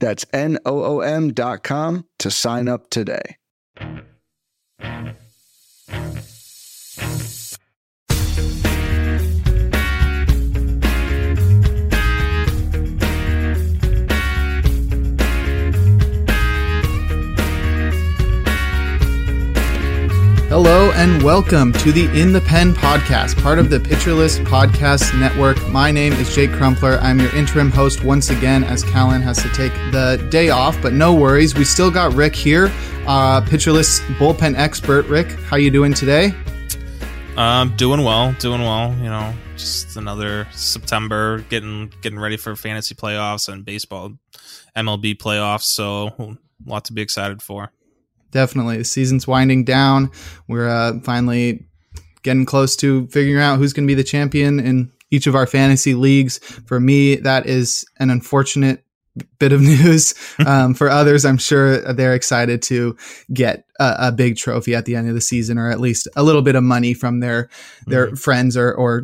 That's N O O M.com to sign up today. Hello and welcome to the In the Pen podcast, part of the List Podcast Network. My name is Jake Crumpler. I'm your interim host once again, as Callan has to take the day off. But no worries, we still got Rick here, uh, List bullpen expert. Rick, how you doing today? Um, doing well, doing well. You know, just another September, getting getting ready for fantasy playoffs and baseball, MLB playoffs. So, a lot to be excited for definitely. The season's winding down. We're uh, finally getting close to figuring out who's going to be the champion in each of our fantasy leagues. For me, that is an unfortunate bit of news. Um, for others, I'm sure they're excited to get a, a, big trophy at the end of the season, or at least a little bit of money from their their mm-hmm. friends or or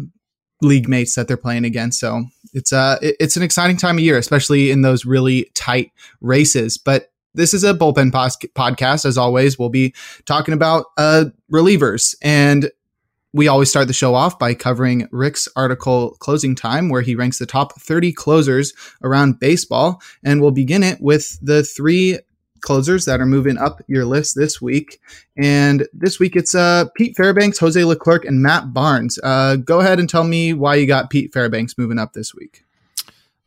league mates that they're playing against. So it's uh it's an exciting time of year, especially in those really tight races. But this is a bullpen pos- podcast. As always, we'll be talking about uh, relievers. And we always start the show off by covering Rick's article Closing Time, where he ranks the top 30 closers around baseball. And we'll begin it with the three closers that are moving up your list this week. And this week it's uh, Pete Fairbanks, Jose Leclerc, and Matt Barnes. Uh, go ahead and tell me why you got Pete Fairbanks moving up this week.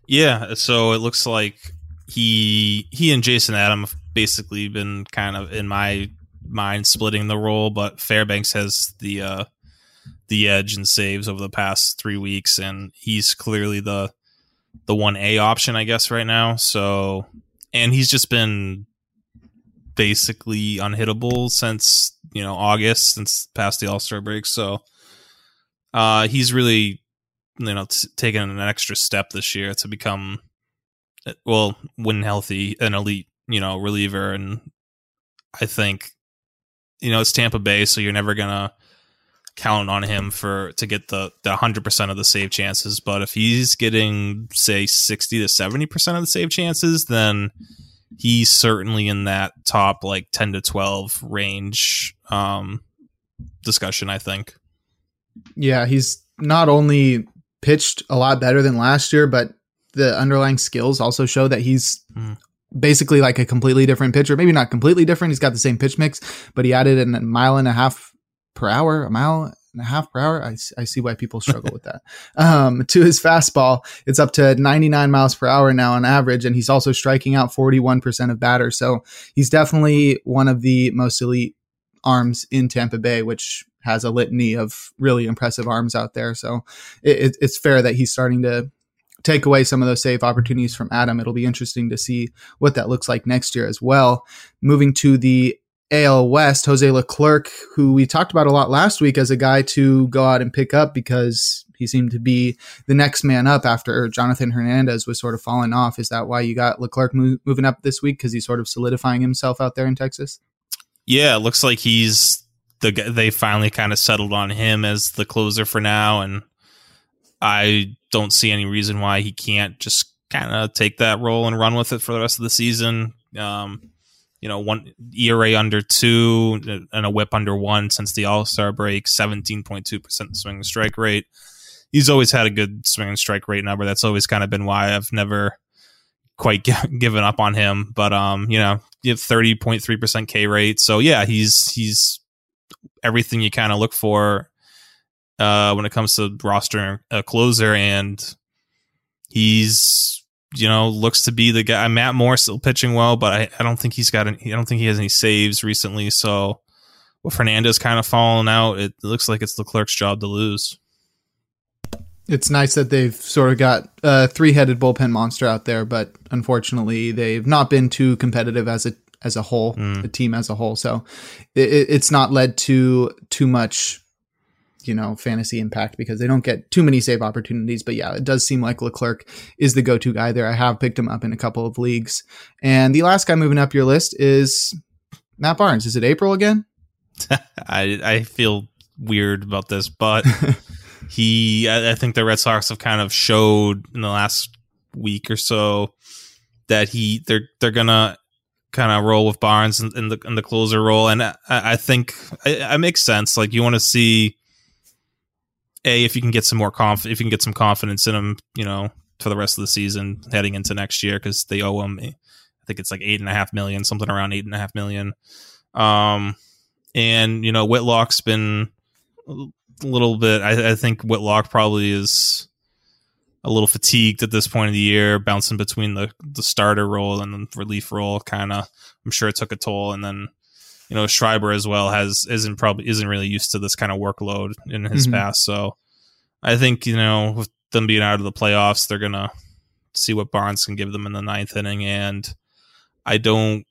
Yeah, so it looks like he he and Jason Adam have basically been kind of in my mind splitting the role, but Fairbanks has the uh, the edge and saves over the past three weeks, and he's clearly the the one A option, I guess, right now. So, and he's just been basically unhittable since you know August, since past the All Star break. So, uh, he's really you know t- taken an extra step this year to become well, when healthy, an elite, you know, reliever. And I think, you know, it's Tampa Bay, so you're never gonna count on him for to get the the hundred percent of the save chances. But if he's getting say sixty to seventy percent of the save chances, then he's certainly in that top like ten to twelve range um discussion, I think. Yeah, he's not only pitched a lot better than last year, but the underlying skills also show that he's mm. basically like a completely different pitcher. Maybe not completely different. He's got the same pitch mix, but he added a mile and a half per hour, a mile and a half per hour. I, I see why people struggle with that. Um, to his fastball, it's up to 99 miles per hour now on average, and he's also striking out 41% of batters. So he's definitely one of the most elite arms in Tampa Bay, which has a litany of really impressive arms out there. So it, it's fair that he's starting to take away some of those save opportunities from Adam. It'll be interesting to see what that looks like next year as well. Moving to the AL West, Jose Leclerc, who we talked about a lot last week as a guy to go out and pick up because he seemed to be the next man up after Jonathan Hernandez was sort of falling off. Is that why you got Leclerc moving up this week? Because he's sort of solidifying himself out there in Texas? Yeah, it looks like he's the guy they finally kind of settled on him as the closer for now, and I don't see any reason why he can't just kind of take that role and run with it for the rest of the season. Um, you know, one ERA under two and a whip under one since the All Star break, 17.2% swing and strike rate. He's always had a good swing and strike rate number. That's always kind of been why I've never quite given up on him. But, um, you know, you have 30.3% K rate. So, yeah, he's, he's everything you kind of look for uh, when it comes to roster a closer, and he's you know looks to be the guy. Matt Moore still pitching well, but I, I don't think he's got any, I don't think he has any saves recently. So with Fernandez kind of falling out, it looks like it's Leclerc's job to lose. It's nice that they've sort of got a three-headed bullpen monster out there, but unfortunately, they've not been too competitive as a as a whole, mm. the team as a whole. So it, it's not led to too much, you know, fantasy impact because they don't get too many save opportunities. But yeah, it does seem like Leclerc is the go-to guy there. I have picked him up in a couple of leagues. And the last guy moving up your list is Matt Barnes. Is it April again? I I feel weird about this, but he I, I think the Red Sox have kind of showed in the last week or so that he they're they're gonna kind of roll with Barnes in, in, the in the closer role, and I, I think it, it, makes sense. Like you want to see a if you can get some more conf if you can get some confidence in him, you know, for the rest of the season heading into next year because they owe him. I think it's like eight and a half million, something around eight and a half million. Um, and you know Whitlock's been a little bit. I, I think Whitlock probably is a little fatigued at this point of the year, bouncing between the the starter role and the relief role. Kind of, I'm sure it took a toll. And then, you know, Schreiber as well has isn't probably isn't really used to this kind of workload in his mm-hmm. past. So, I think you know, with them being out of the playoffs, they're gonna see what Barnes can give them in the ninth inning. And I don't.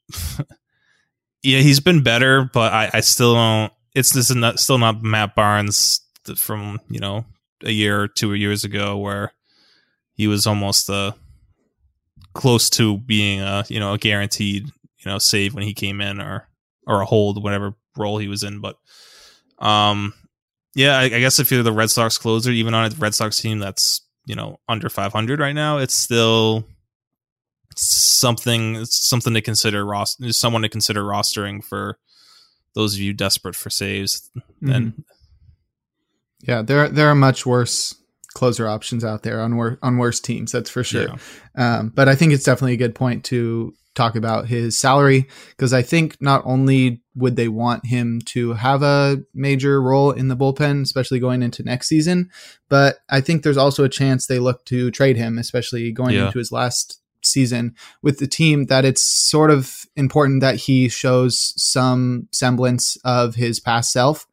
yeah, he's been better, but I, I still don't. It's this not, still not Matt Barnes from you know a year or two years ago where he was almost uh, close to being a you know a guaranteed you know save when he came in or or a hold whatever role he was in. But um, yeah, I, I guess if you're the Red Sox closer, even on a Red Sox team that's you know under 500 right now, it's still something something to consider roster someone to consider rostering for those of you desperate for saves mm-hmm. and yeah there there are much worse closer options out there on wor- on worse teams. That's for sure. Yeah. Um, but I think it's definitely a good point to talk about his salary because I think not only would they want him to have a major role in the bullpen, especially going into next season, but I think there's also a chance they look to trade him, especially going yeah. into his last season with the team that it's sort of important that he shows some semblance of his past self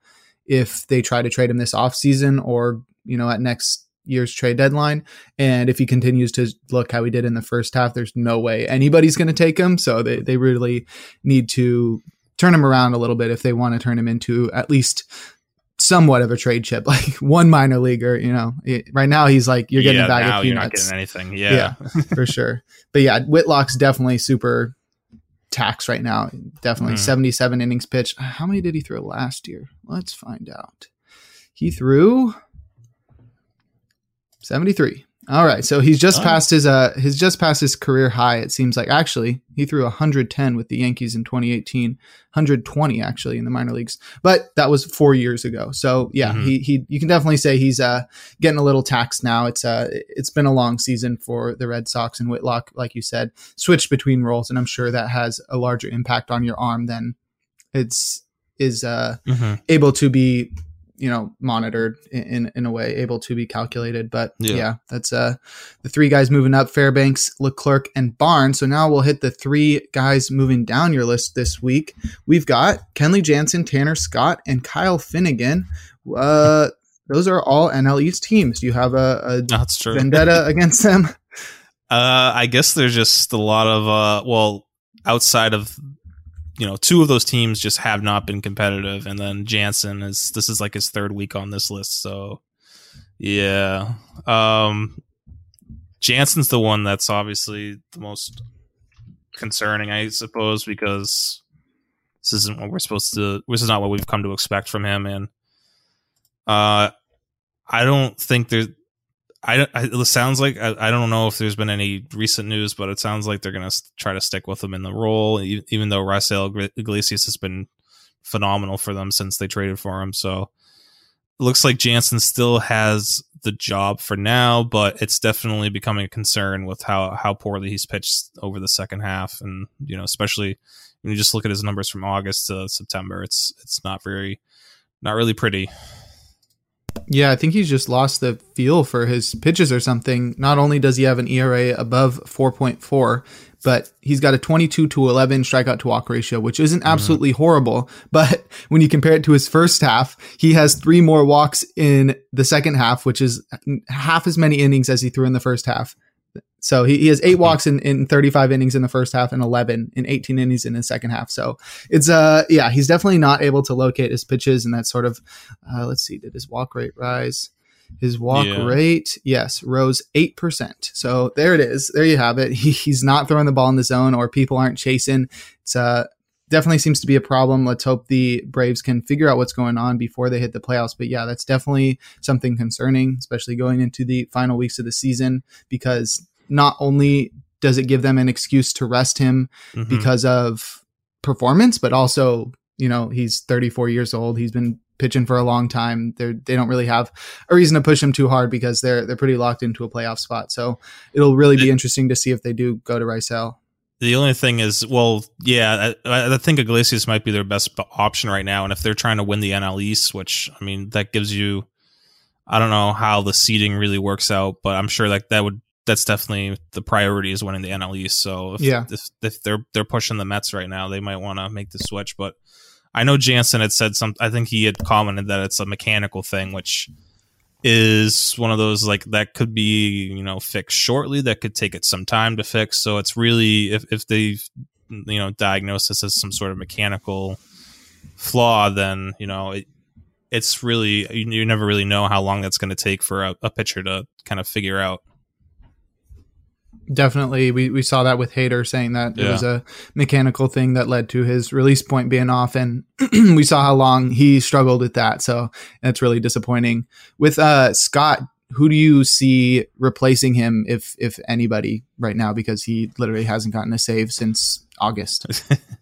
if they try to trade him this offseason or you know at next year's trade deadline. And if he continues to look how he did in the first half, there's no way anybody's going to take him. So they, they really need to turn him around a little bit if they want to turn him into at least somewhat of a trade chip, like one minor leaguer. You know, right now he's like you're getting yeah, a bag of peanuts. You're not getting anything. Yeah, yeah for sure. But yeah, Whitlock's definitely super tax right now. Definitely mm. 77 innings pitched. How many did he throw last year? Let's find out. He threw 73. All right, so he's just oh. passed his uh he's just passed his career high. It seems like actually he threw 110 with the Yankees in 2018, 120 actually in the minor leagues, but that was four years ago. So yeah, mm-hmm. he he you can definitely say he's uh getting a little taxed now. It's uh it's been a long season for the Red Sox and Whitlock, like you said, switched between roles, and I'm sure that has a larger impact on your arm than it's is uh mm-hmm. able to be you know monitored in in a way able to be calculated. But yeah, yeah that's uh the three guys moving up fairbanks leclerc and barnes. So now we'll hit the three guys moving down your list this week. We've got kenley jansen tanner scott and kyle finnegan. Uh those are all nl east teams. Do you have a, a that's true. vendetta against them? Uh i guess there's just a lot of uh well outside of you know, two of those teams just have not been competitive, and then Jansen is this is like his third week on this list, so yeah. Um Jansen's the one that's obviously the most concerning, I suppose, because this isn't what we're supposed to this is not what we've come to expect from him and uh I don't think there I, I, it sounds like I, I, don't know if there's been any recent news, but it sounds like they're going to try to stick with him in the role, even though Raisel Iglesias has been phenomenal for them since they traded for him. So it looks like Jansen still has the job for now, but it's definitely becoming a concern with how how poorly he's pitched over the second half, and you know, especially when you just look at his numbers from August to September, it's it's not very, not really pretty. Yeah, I think he's just lost the feel for his pitches or something. Not only does he have an ERA above 4.4, but he's got a 22 to 11 strikeout to walk ratio, which isn't mm-hmm. absolutely mm-hmm. horrible. But when you compare it to his first half, he has three more walks in the second half, which is half as many innings as he threw in the first half. So he, he has eight walks in, in 35 innings in the first half and 11 in 18 innings in the second half. So it's uh yeah, he's definitely not able to locate his pitches and that sort of uh, let's see, did his walk rate rise? His walk Yeah. rate, yes, rose 8%. So there it is. There you have it. He, he's not throwing the ball in the zone or people aren't chasing. It's uh definitely seems to be a problem. Let's hope the Braves can figure out what's going on before they hit the playoffs. But yeah, that's definitely something concerning, especially going into the final weeks of the season, because not only does it give them an excuse to rest him Mhm. because of performance, but also, you know, he's 34 years old. He's been pitching for a long time. They're, they don't really have a reason to push him too hard because they're they're pretty locked into a playoff spot. So it'll really be interesting to see if they do go to Raisel. The only thing is, well, yeah, I, I think Iglesias might be their best option right now. And if they're trying to win the NL East, which I mean, that gives you, I don't know how the seeding really works out, but I'm sure like that would that's definitely the priority is winning the NL East. So if, Yeah. if, if they're they're pushing the Mets right now, they might want to make the switch. But I know Jansen had said some. I think he had commented that it's a mechanical thing, which is one of those like that could be you know fixed shortly. That could take it some time to fix. So it's really if if they you know diagnose this as some sort of mechanical flaw, then you know it, it's really you, you never really know how long that's going to take for a, a pitcher to kind of figure out. Definitely, we, we saw that with Hader saying that it was a mechanical thing that led to his release point being off, and we saw how long he struggled with that. So that's really disappointing. With uh, Scott, who do you see replacing him, if if anybody, right now? Because he literally hasn't gotten a save since August.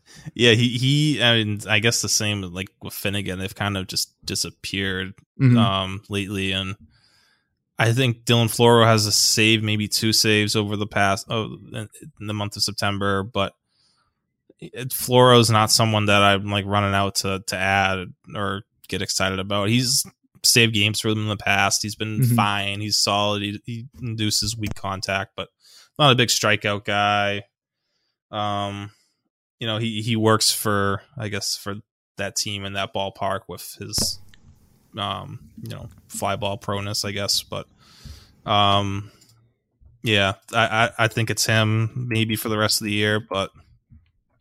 yeah, he he. I mean, I guess the same like with Finnegan. They've kind of just disappeared Mhm. um lately, and I think Dylan Floro has a save, maybe two saves over the past oh in the month of September, but. It, Floro's not someone that I'm like running out to to add or get excited about. He's saved games for them in the past. He's been Mhm. fine. He's solid. He, he induces weak contact, but not a big strikeout guy. Um, you know, he he works for I guess for that team in that ballpark with his um, you know, fly ball I guess. But um yeah, I, I, I think it's him maybe for the rest of the year, but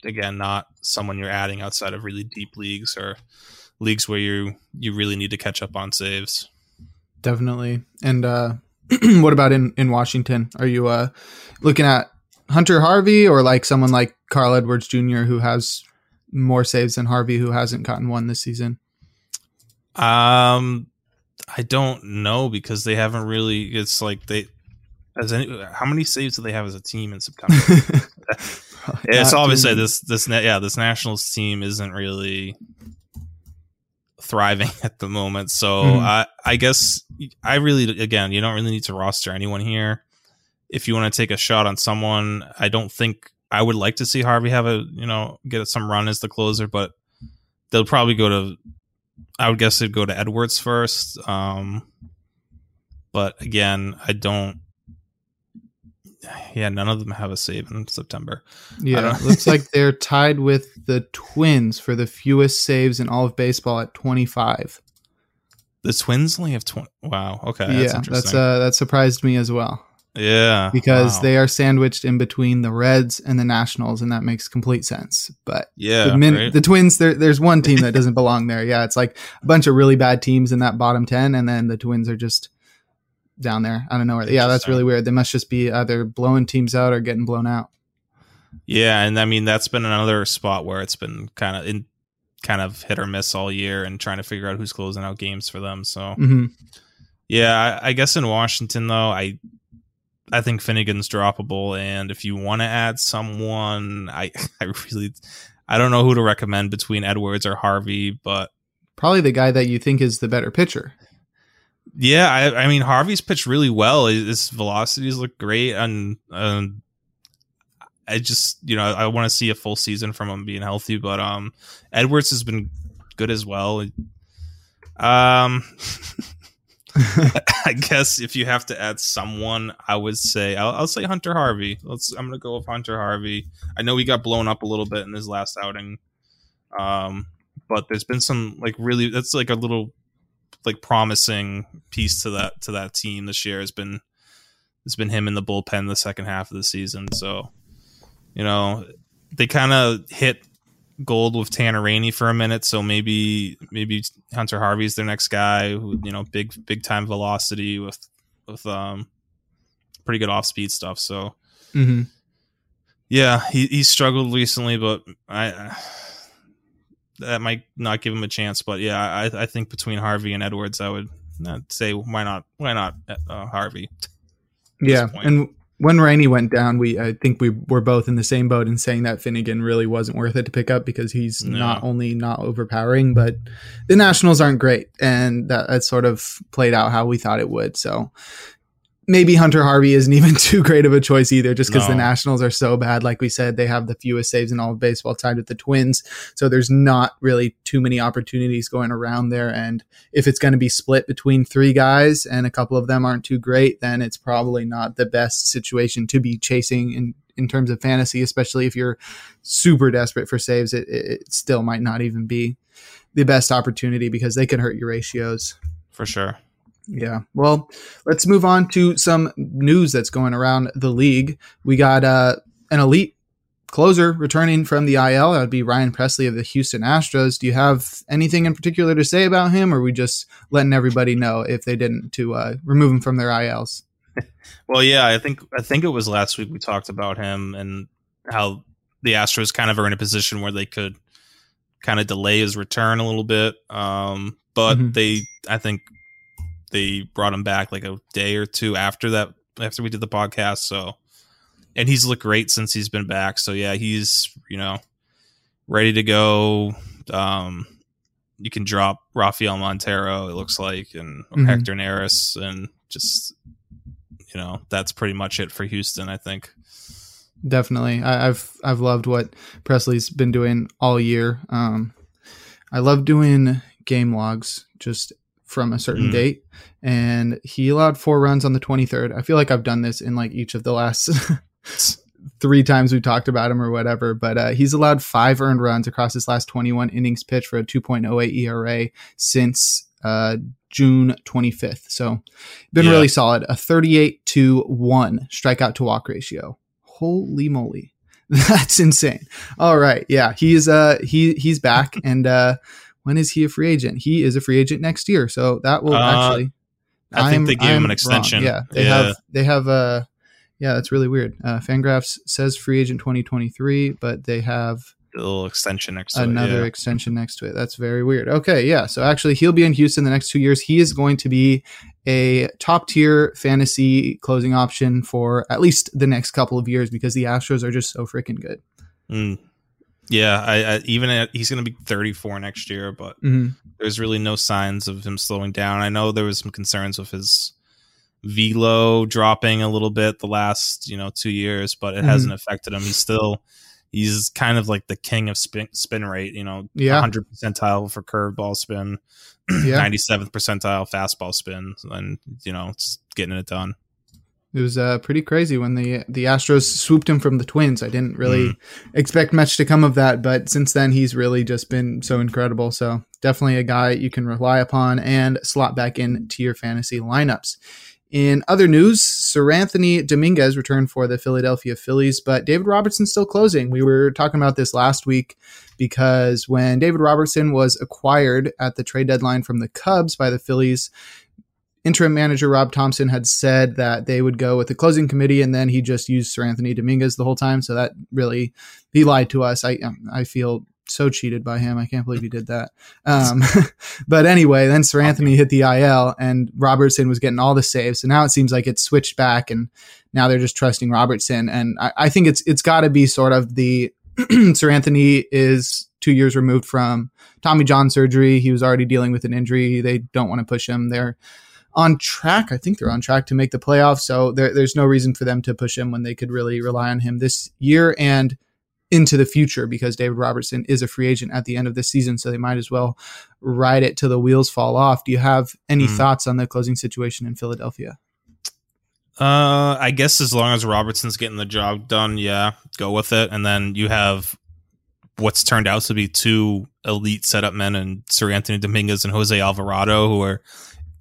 again, not someone you're adding outside of really deep leagues or leagues where you you really need to catch up on saves. Definitely. And uh, what about in in Washington? Are you uh looking at Hunter Harvey or like someone like Carl Edwards Jr. who has more saves than Harvey, who hasn't gotten one this season? Um, I don't know because they haven't really. It's like they. As any, how many saves do they have as a team in September? It's obviously this this yeah this Nationals team isn't really thriving at the moment. So Mhm. I I guess I really again you don't really need to roster anyone here. If you want to take a shot on someone, I don't think I would like to see Harvey have a you know get some run as the closer, but they'll probably go to. I would guess they'd go to Edwards first. Um, but again, I don't. Yeah, none of them have a save in September. Yeah, looks like they're tied with the Twins for the fewest saves in all of baseball at 25. The Twins only have twenty. Wow. Okay. That's yeah, that's uh that surprised me as well yeah. because wow. they are sandwiched in between the Reds and the Nationals, and that makes complete sense. But Yeah. the, min- right? the Twins, there, there's one team that doesn't belong there. Yeah, it's like a bunch of really bad teams in that bottom ten, and then the Twins are just down there. I don't know where. Yeah, that's really weird. They must just be either blowing teams out or getting blown out. yeah, and I mean that's been another spot where it's been kind of in, kind of hit or miss all year, and trying to figure out who's closing out games for them. So hmm yeah, I, I guess in Washington though, I I think Finnegan's droppable, and if you want to add someone, I I really I don't know who to recommend between Edwards or Harvey, but Probably the guy that you think is the better pitcher. Yeah, I, I mean Harvey's pitched really well. His velocities look great, and um, I just you know I want to see a full season from him being healthy. But um, Edwards has been good as well. Um, I guess if you have to add someone, I would say I'll, I'll say Hunter Harvey. Let's. I'm gonna go with Hunter Harvey. I know he got blown up a little bit in his last outing, um, but there's been some like really that's like a little like promising piece to that to that team this year has been It's been him in the bullpen the second half of the season. So, you know, they kind of hit gold with Tanner Rainey for a minute. So maybe maybe Hunter Harvey's their next guy. Who, you know, big big time velocity with with um pretty good off speed stuff. So. Mm-hmm. Yeah, he he struggled recently, but I that might not give him a chance. But yeah, I I think between Harvey and Edwards, I would say why not why not uh, Harvey. Yeah, and when Rainey went down, we I think we were both in the same boat in saying that Finnegan really wasn't worth it to pick up because he's no. not only not overpowering, but the Nationals aren't great, and that, that sort of played out how we thought it would. So maybe Hunter Harvey isn't even too great of a choice either, just because no. the Nationals are so bad. Like we said, they have the fewest saves in all of baseball, tied with the Twins. So there's not really too many opportunities going around there. And if it's going to be split between three guys and a couple of them aren't too great, then it's probably not the best situation to be chasing in in terms of fantasy, especially if you're super desperate for saves. It, it still might not even be the best opportunity because they can hurt your ratios. For sure. Yeah. Well, let's move on to some news that's going around the league. We got uh, an elite closer returning from the IL. That would be Ryan Pressly of the Houston Astros. Do you have anything in particular to say about him, or are we just letting everybody know if they didn't to uh, remove him from their ILs? well, yeah, I think I think it was last week we talked about him and how the Astros kind of are in a position where they could kind of delay his return a little bit. Um, but mm-hmm. they, I think, they brought him back like a day or two after that after we did the podcast. So and he's looked great since he's been back. So yeah, he's you know ready to go. Um, you can drop Rafael Montero, it looks like, and mm-hmm. Hector Neris, and just you know that's pretty much it for Houston. I think. Definitely, I, have I've loved what Pressly's been doing all year. Um, I love doing game logs just from a certain mm. date and he allowed four runs on the 23rd. I feel like I've done this in like each of the last three times we talked about him or whatever, but uh, he's allowed five earned runs across his last 21 innings pitched for a 2.08 ERA since uh, June 25th. So been yeah. really solid. A 38 to 1 strikeout to walk ratio. Holy moly. That's insane. All right. Yeah. He's uh he he's back and uh when is he a free agent? He is a free agent next year, so that will uh, actually. I think I'm, they gave I'm him an extension. Wrong. Yeah, they yeah. have they have a. Uh, yeah, that's really weird. Uh, Fangraphs says free agent 2023, but they have a little extension next to another it, yeah. extension next to it. That's very weird. Okay, yeah. So actually, he'll be in Houston the next two years. He is going to be a top tier fantasy closing option for at least the next couple of years because the Astros are just so freaking good. Mm, yeah, I, I even at, he's going to be 34 next year, but mm-hmm. there's really no signs of him slowing down. I know there was some concerns with his velo dropping a little bit the last you know two years, but it mm-hmm. hasn't affected him. He's still he's kind of like the king of spin, spin rate. You know, yeah, 100 percentile for curveball spin, yeah. 97th percentile fastball spin, and you know, it's getting it done. It was uh, pretty crazy when the the Astros swooped him from the Twins. I didn't really mm. expect much to come of that, but since then he's really just been so incredible. So definitely a guy you can rely upon and slot back into your fantasy lineups. In other news, Seranthony Dominguez returned for the Philadelphia Phillies, but David Robertson's still closing. We were talking about this last week because when David Robertson was acquired at the trade deadline from the Cubs by the Phillies, interim manager Rob Thompson had said that they would go with the closing committee, and then he just used Seranthony Dominguez the whole time. So that really he lied to us. I um, I feel so cheated by him. I can't believe he did that. Um, but anyway, then Seranthony hit the IL, and Robertson was getting all the saves. So now it seems like it's switched back, and now they're just trusting Robertson. And I, I think it's it's got to be sort of the Seranthony is two years removed from Tommy John surgery. He was already dealing with an injury. They don't want to push him. They're on track. I think they're on track to make the playoffs. So there, there's no reason for them to push him when they could really rely on him this year and into the future because David Robertson is a free agent at the end of this season. So they might as well ride it till the wheels fall off. Do you have any mm. thoughts on the closing situation in Philadelphia? Uh, I guess as long as Robertson's getting the job done, yeah, go with it. And then you have what's turned out to be two elite setup men and Seranthony Dominguez and Jose Alvarado, who are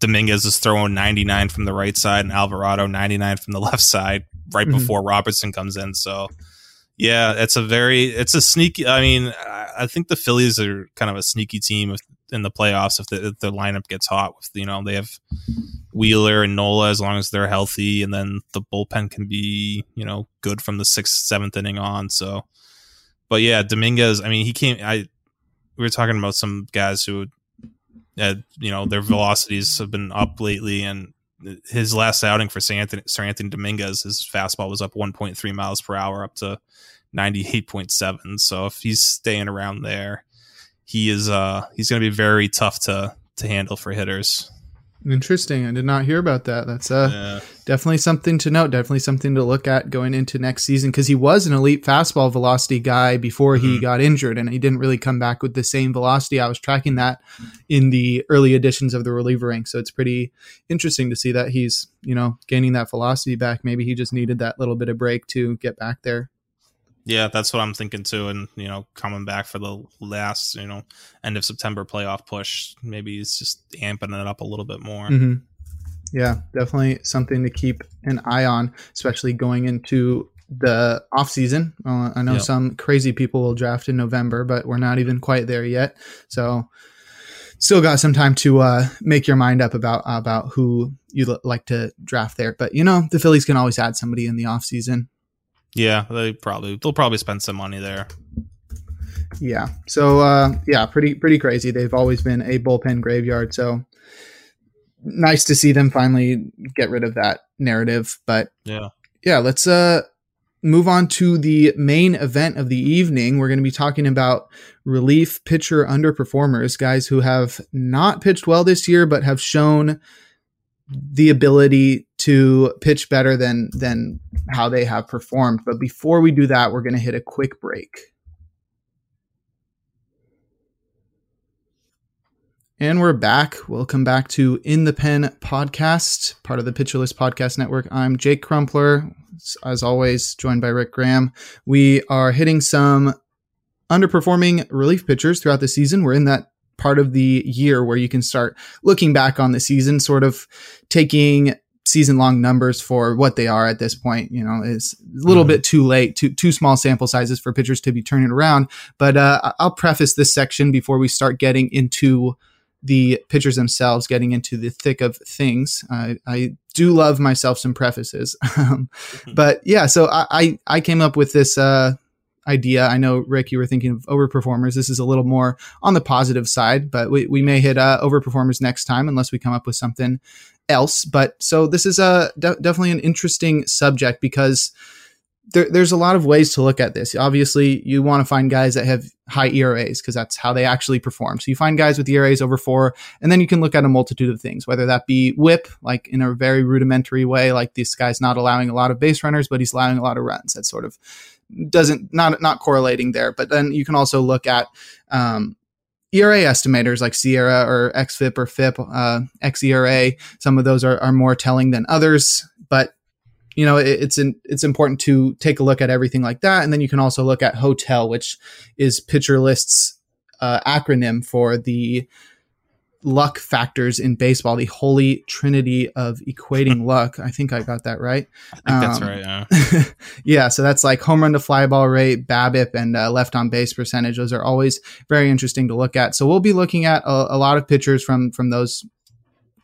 Dominguez is throwing 99 from the right side and Alvarado 99 from the left side right mm-hmm. before Robertson comes in. So, yeah, it's a very it's a sneaky. I mean, I think the Phillies are kind of a sneaky team in the playoffs if the, if the lineup gets hot. With you know they have Wheeler and Nola as long as they're healthy, and then the bullpen can be you know good from the sixth seventh inning on. So, but yeah, Dominguez. I mean, he came. I we were talking about some guys who had you know their velocities have been up lately, and his last outing for Seranthony, Sir Anthony Dominguez, his fastball was up 1.3 miles per hour, up to 98.7. So if he's staying around there, he is uh he's going to be very tough to to handle for hitters. Interesting. I did not hear about that. That's uh, yeah. definitely something to note. Definitely something to look at going into next season because he was an elite fastball velocity guy before he mm-hmm. got injured, and he didn't really come back with the same velocity. I was tracking that in the early editions of the reliever rank, so it's pretty interesting to see that he's you know gaining that velocity back. Maybe he just needed that little bit of break to get back there. Yeah, that's what I'm thinking too. And you know, coming back for the last, you know, end of September playoff push, maybe he's just amping it up a little bit more. Mm-hmm. Yeah, definitely something to keep an eye on, especially going into the off season. Uh, I know yep. some crazy people will draft in November, but we're not even quite there yet. So, still got some time to uh, make your mind up about about who you like to draft there. But you know, the Phillies can always add somebody in the off season. Yeah, they probably they'll probably spend some money there. Yeah. So uh, yeah, pretty pretty crazy. They've always been a bullpen graveyard. So nice to see them finally get rid of that narrative. But yeah, yeah. Let's uh move on to the main event of the evening. We're going to be talking about relief pitcher underperformers, guys who have not pitched well this year, but have shown the ability to pitch better than than how they have performed. But before we do that, we're going to hit a quick break. And we're back. Welcome back to In the Pen podcast, part of the Pitcher List Podcast Network. I'm Jake Crumpler, as always, joined by Rick Graham. We are hitting some underperforming relief pitchers throughout the season. We're in that part of the year where you can start looking back on the season, sort of taking season long numbers for what they are at this point. You know, it's a little mm-hmm. bit too late, too too small sample sizes for pitchers to be turning around. But uh, I'll preface this section before we start getting into the pitchers themselves, getting into the thick of things. I, I do love myself some prefaces, um, mm-hmm. but yeah. So I, I, I came up with this uh, idea. I know, Rick, you were thinking of overperformers. This is a little more on the positive side, but we, we may hit uh, overperformers next time unless we come up with something else. But so this is a de- definitely an interesting subject because there, there's a lot of ways to look at this. Obviously, you want to find guys that have high ERAs because that's how they actually perform. So you find guys with ERAs over four, and then you can look at a multitude of things, whether that be whip, like in a very rudimentary way, like this guy's not allowing a lot of base runners, but he's allowing a lot of runs. That's sort of doesn't not not correlating there. But then you can also look at um, ERA estimators like SIERA or XFIP or FIP, uh, XERA. Some of those are, are more telling than others, but you know it, it's it's important to take a look at everything like that, and then you can also look at hotel, which is Pitcher List's uh, acronym for the luck factors in baseball, the holy trinity of equating luck. I think I got that right. I think um, that's right. Yeah. yeah. So that's like home run to fly ball rate, BABIP, and uh, left on base percentage. Those are always very interesting to look at. So we'll be looking at a, a lot of pitchers from from those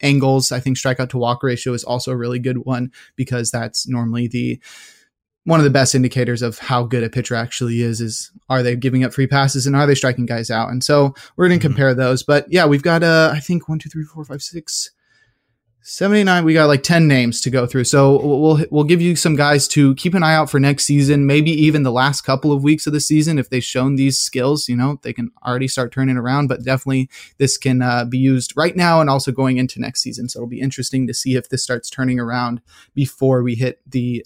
angles. I think strikeout to walk ratio is also a really good one because that's normally the one of the best indicators of how good a pitcher actually is is are they giving up free passes and are they striking guys out? And so we're going to mm-hmm. compare those. But yeah we've got uh i think one, two, three, four, five, six, seventy nine. we got like 10 names to go through. So we'll we'll give you some guys to keep an eye out for next season maybe even the last couple of weeks of the season. If they've shown these skills you know they can already start turning around but definitely this can uh, be used right now and also going into next season. So it'll be interesting to see if this starts turning around before we hit the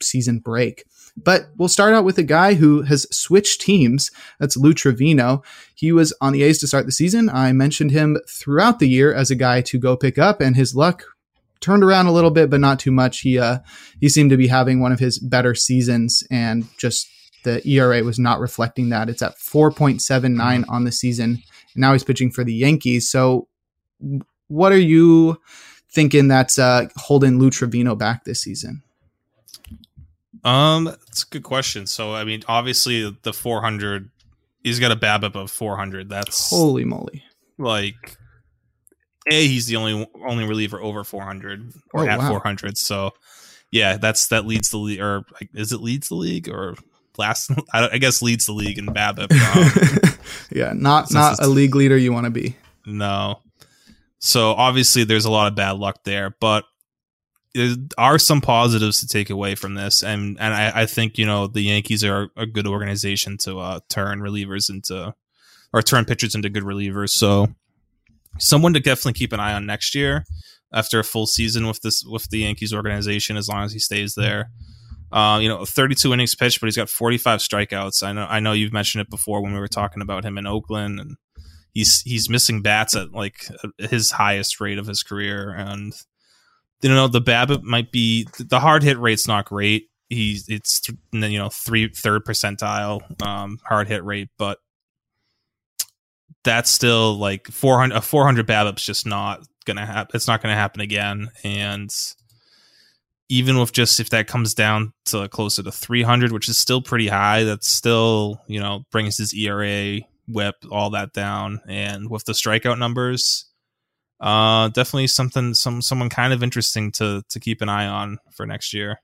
season break. But we'll start out with a guy who has switched teams. That's Lou Trivino. He was on the A's to start the season. I mentioned him throughout the year as a guy to go pick up, and his luck turned around a little bit, but not too much. He uh, he seemed to be having one of his better seasons, and just the ERA was not reflecting that. It's at 4.79 on the season. And now he's pitching for the Yankees. So what are you thinking that's uh, holding Lou Trivino back this season? Um, that's a good question. So, I mean, obviously the 400, he's got a BABIP of 400. That's holy moly. Like, a he's the only only reliever over 400 or oh, at wow. 400. So, yeah, that's that leads the league, or is it leads the league or last? I, guess leads the league in BABIP. Um, yeah, not not a league leader you want to be. No. So obviously, there's a lot of bad luck there, but there are some positives to take away from this, and and I, I think you know the Yankees are a good organization to uh, turn relievers into or turn pitchers into good relievers. So someone to definitely keep an eye on next year after a full season with this with the Yankees organization, as long as he stays there. Uh, you know, 32 innings pitched, but he's got 45 strikeouts. I know, I know you've mentioned it before when we were talking about him in Oakland, and he's he's missing bats at like his highest rate of his career, and you know the BABIP might be the hard hit rate's not great. He's it's you know three third percentile um, hard hit rate, but that's still like 400 a 400 BABIP's just not gonna happen. It's not gonna happen again, and even with just if that comes down to closer to 300, which is still pretty high, that's still you know brings his ERA, WHIP, all that down, and with the strikeout numbers uh, definitely something some someone kind of interesting to to keep an eye on for next year.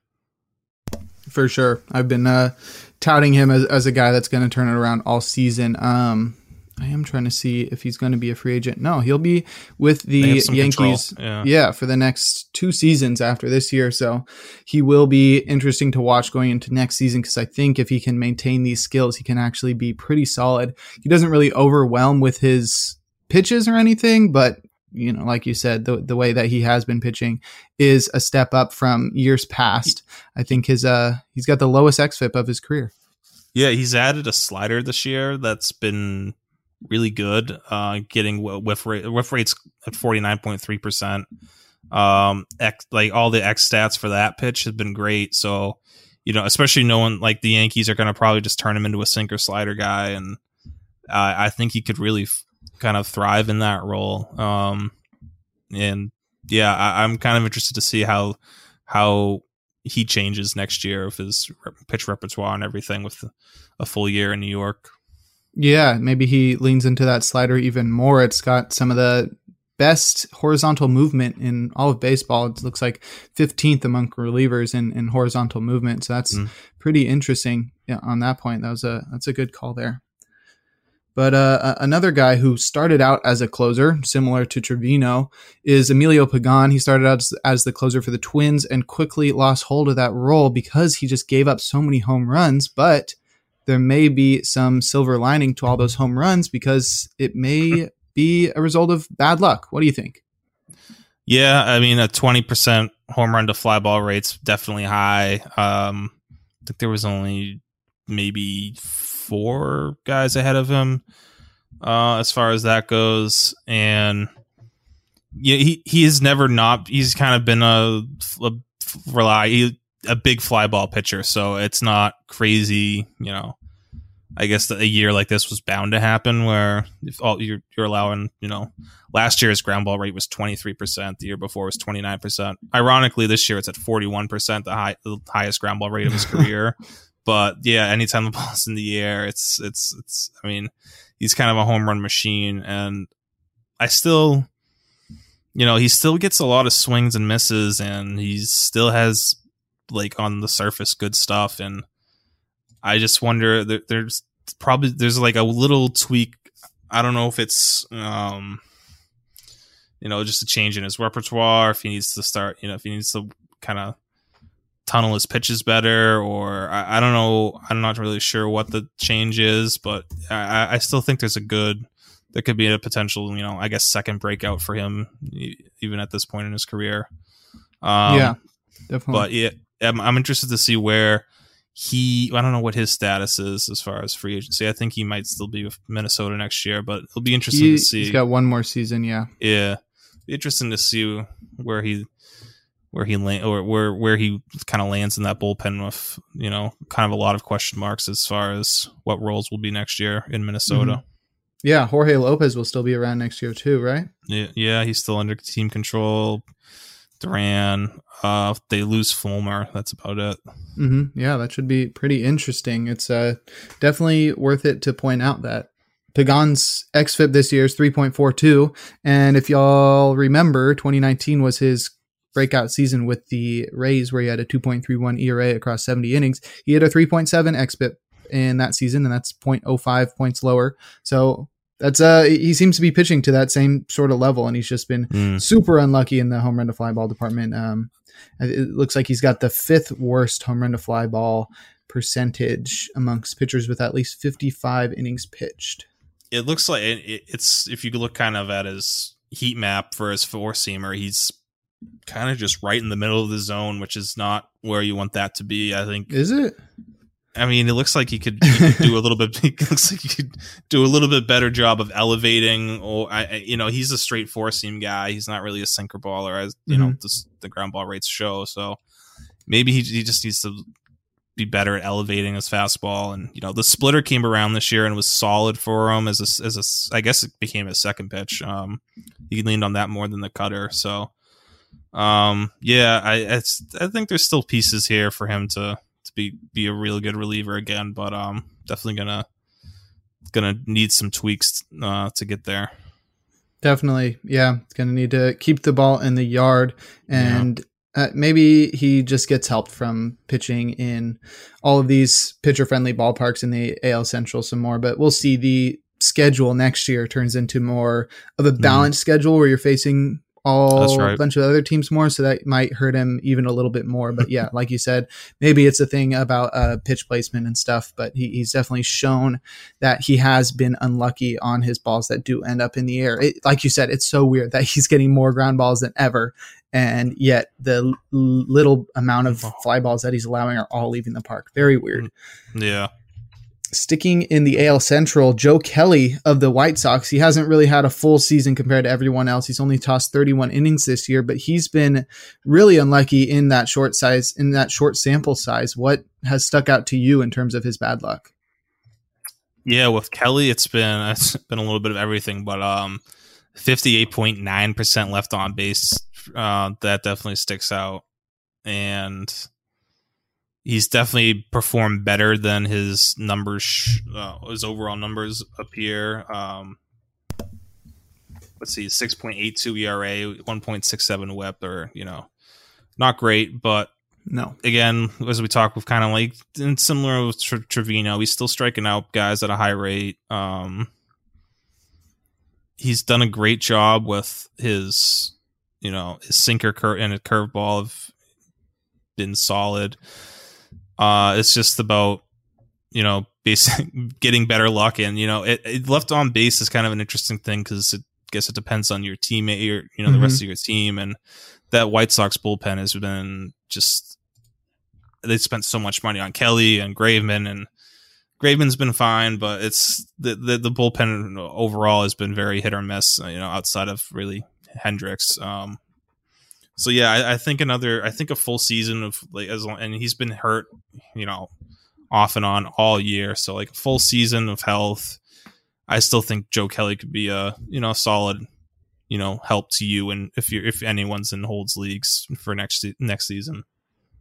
For sure, I've been uh, touting him as, as a guy that's going to turn it around all season. Um, I am trying to see if he's going to be a free agent. No, he'll be with the Yankees. Yeah. yeah. for the next two seasons after this year. So he will be interesting to watch going into next season because I think if he can maintain these skills, he can actually be pretty solid. He doesn't really overwhelm with his pitches or anything, but you know, like you said, the the way that he has been pitching is a step up from years past. I think his uh he's got the lowest xFIP of his career. Yeah, he's added a slider this year that's been really good. Uh, getting whiff rate whiff rates at forty nine point three percent. Um, X like all the X stats for that pitch has been great. So, you know, especially knowing like the Yankees are going to probably just turn him into a sinker slider guy, and uh, I think he could really kind of thrive in that role. Um, and yeah, I, am kind of interested to see how how he changes next year of his pitch repertoire and everything with a full year in New York. Yeah, maybe he leans into that slider even more. It's got some of the best horizontal movement in all of baseball. It looks like 15th among relievers in, in horizontal movement. So that's mm. pretty interesting yeah, on that point. That was a that's a good call there. But uh, another guy who started out as a closer, similar to Trivino, is Emilio Pagan. He started out as, as, the closer for the Twins and quickly lost hold of that role because he just gave up so many home runs. But there may be some silver lining to all those home runs because it may be a result of bad luck. What do you think? Yeah, I mean, a 20% home run to fly ball rate's definitely high. Um, I think there was only maybe four guys ahead of him uh, as far as that goes, and yeah, he he has never not. He's kind of been a, a rely a big fly ball pitcher, so it's not crazy. You know, I guess a year like this was bound to happen where if all you're, you're allowing, you know, last year's ground ball rate was 23%, the year before was 29%. Ironically, this year it's at 41%, the high the highest ground ball rate of his career. But yeah, anytime the ball's in the air, it's it's it's. I mean, he's kind of a home run machine, and I still, you know, he still gets a lot of swings and misses, and he still has like on the surface good stuff, and I just wonder there, there's probably there's like a little tweak. I don't know if it's um, you know, just a change in his repertoire, if he needs to start, you know, if he needs to kind of tunnel his pitches better, or I, I, don't know. I'm not really sure what the change is, but I, I still think there's a good. There could be a potential, you know, I guess second breakout for him, even at this point in his career. Um, yeah, definitely. But yeah, I'm, I'm interested to see where he. I don't know what his status is as far as free agency. I think he might still be with Minnesota next year, but it'll be interesting he, to see. He's got one more season, yeah. Yeah, interesting to see where he where he land or where where he kind of lands in that bullpen with you know kind of a lot of question marks as far as what roles will be next year in Minnesota. Mm-hmm. Yeah, Jorge Lopez will still be around next year too, right? Yeah, yeah, he's still under team control. Duran, uh, they lose Fulmer. That's about it. Mm-hmm. Yeah, that should be pretty interesting. It's uh, definitely worth it to point out that Pagan's xFIP this year is 3.42. And if y'all remember, 2019 was his breakout season with the Rays, where he had a 2.31 ERA across 70 innings. He had a 3.7 xFIP in that season, and that's 0.05 points lower. So that's uh he seems to be pitching to that same sort of level, and he's just been mm. super unlucky in the home run to fly ball department. Um, it looks like he's got the fifth worst home run to fly ball percentage amongst pitchers with at least 55 innings pitched. It looks like it, it's if you look kind of at his heat map for his four seamer, he's kind of just right in the middle of the zone, which is not where you want that to be. I think. Is it? I mean, it looks like he could, he could do a little bit. It looks like he could do a little bit better job of elevating. Or I, you know, he's a straight four seam guy. He's not really a sinker baller, as you mm-hmm. know the, the ground ball rates show. So maybe he he just needs to be better at elevating his fastball. And you know, the splitter came around this year and was solid for him as a as a. I guess it became his second pitch. Um, he leaned on that more than the cutter. So, um, yeah, I I think there's still pieces here for him to to be be a real good reliever again, but um, definitely gonna gonna need some tweaks uh, to get there. Definitely, yeah, gonna need to keep the ball in the yard, and yeah. uh, maybe he just gets help from pitching in all of these pitcher friendly ballparks in the AL Central some more. But we'll see the schedule next year turns into more of a mm-hmm. balanced mm. schedule where you're facing all right. a bunch of other teams more, so that might hurt him even a little bit more. But yeah, like you said, maybe it's a thing about uh, pitch placement and stuff. But he, he's definitely shown that he has been unlucky on his balls that do end up in the air. It, like you said, it's so weird that he's getting more ground balls than ever, and yet the l- little amount of fly balls that he's allowing are all leaving the park. Very weird. Yeah sticking in the AL Central, Joe Kelly of the White Sox. He hasn't really had a full season compared to everyone else. He's only tossed 31 innings this year, but he's been really unlucky in that short size, in that short sample size. What has stuck out to you in terms of his bad luck? Yeah, with Kelly, it's been it's been a little bit of everything, but um, 58.9% left on base. Uh, that definitely sticks out. And he's definitely performed better than his numbers, uh, his overall numbers appear. Um, let's see, six point eight two ERA, one point six seven WHIP, or you know, not great, but no. Again, as we talk with kind of like and similar with Trivino, he's still striking out guys at a high rate. Um, he's done a great job with his, you know, his sinker cur- and a curveball have been solid. Uh, it's just about you know basic getting better luck and you know it, it, left on base is kind of an interesting thing because I guess it depends on your teammate or you know mm-hmm. the rest of your team and that White Sox bullpen has been just they spent so much money on Kelly and Graveman and Graveman's been fine, but it's the, the, the bullpen overall has been very hit or miss. You know, outside of really Hendriks. Um, so yeah, I, I, think another, I think a full season of like as long, and he's been hurt, you know, off and on all year. So like a full season of health, I still think Joe Kelly could be a you know solid, you know, help to you and if you're if anyone's in holds leagues for next next season.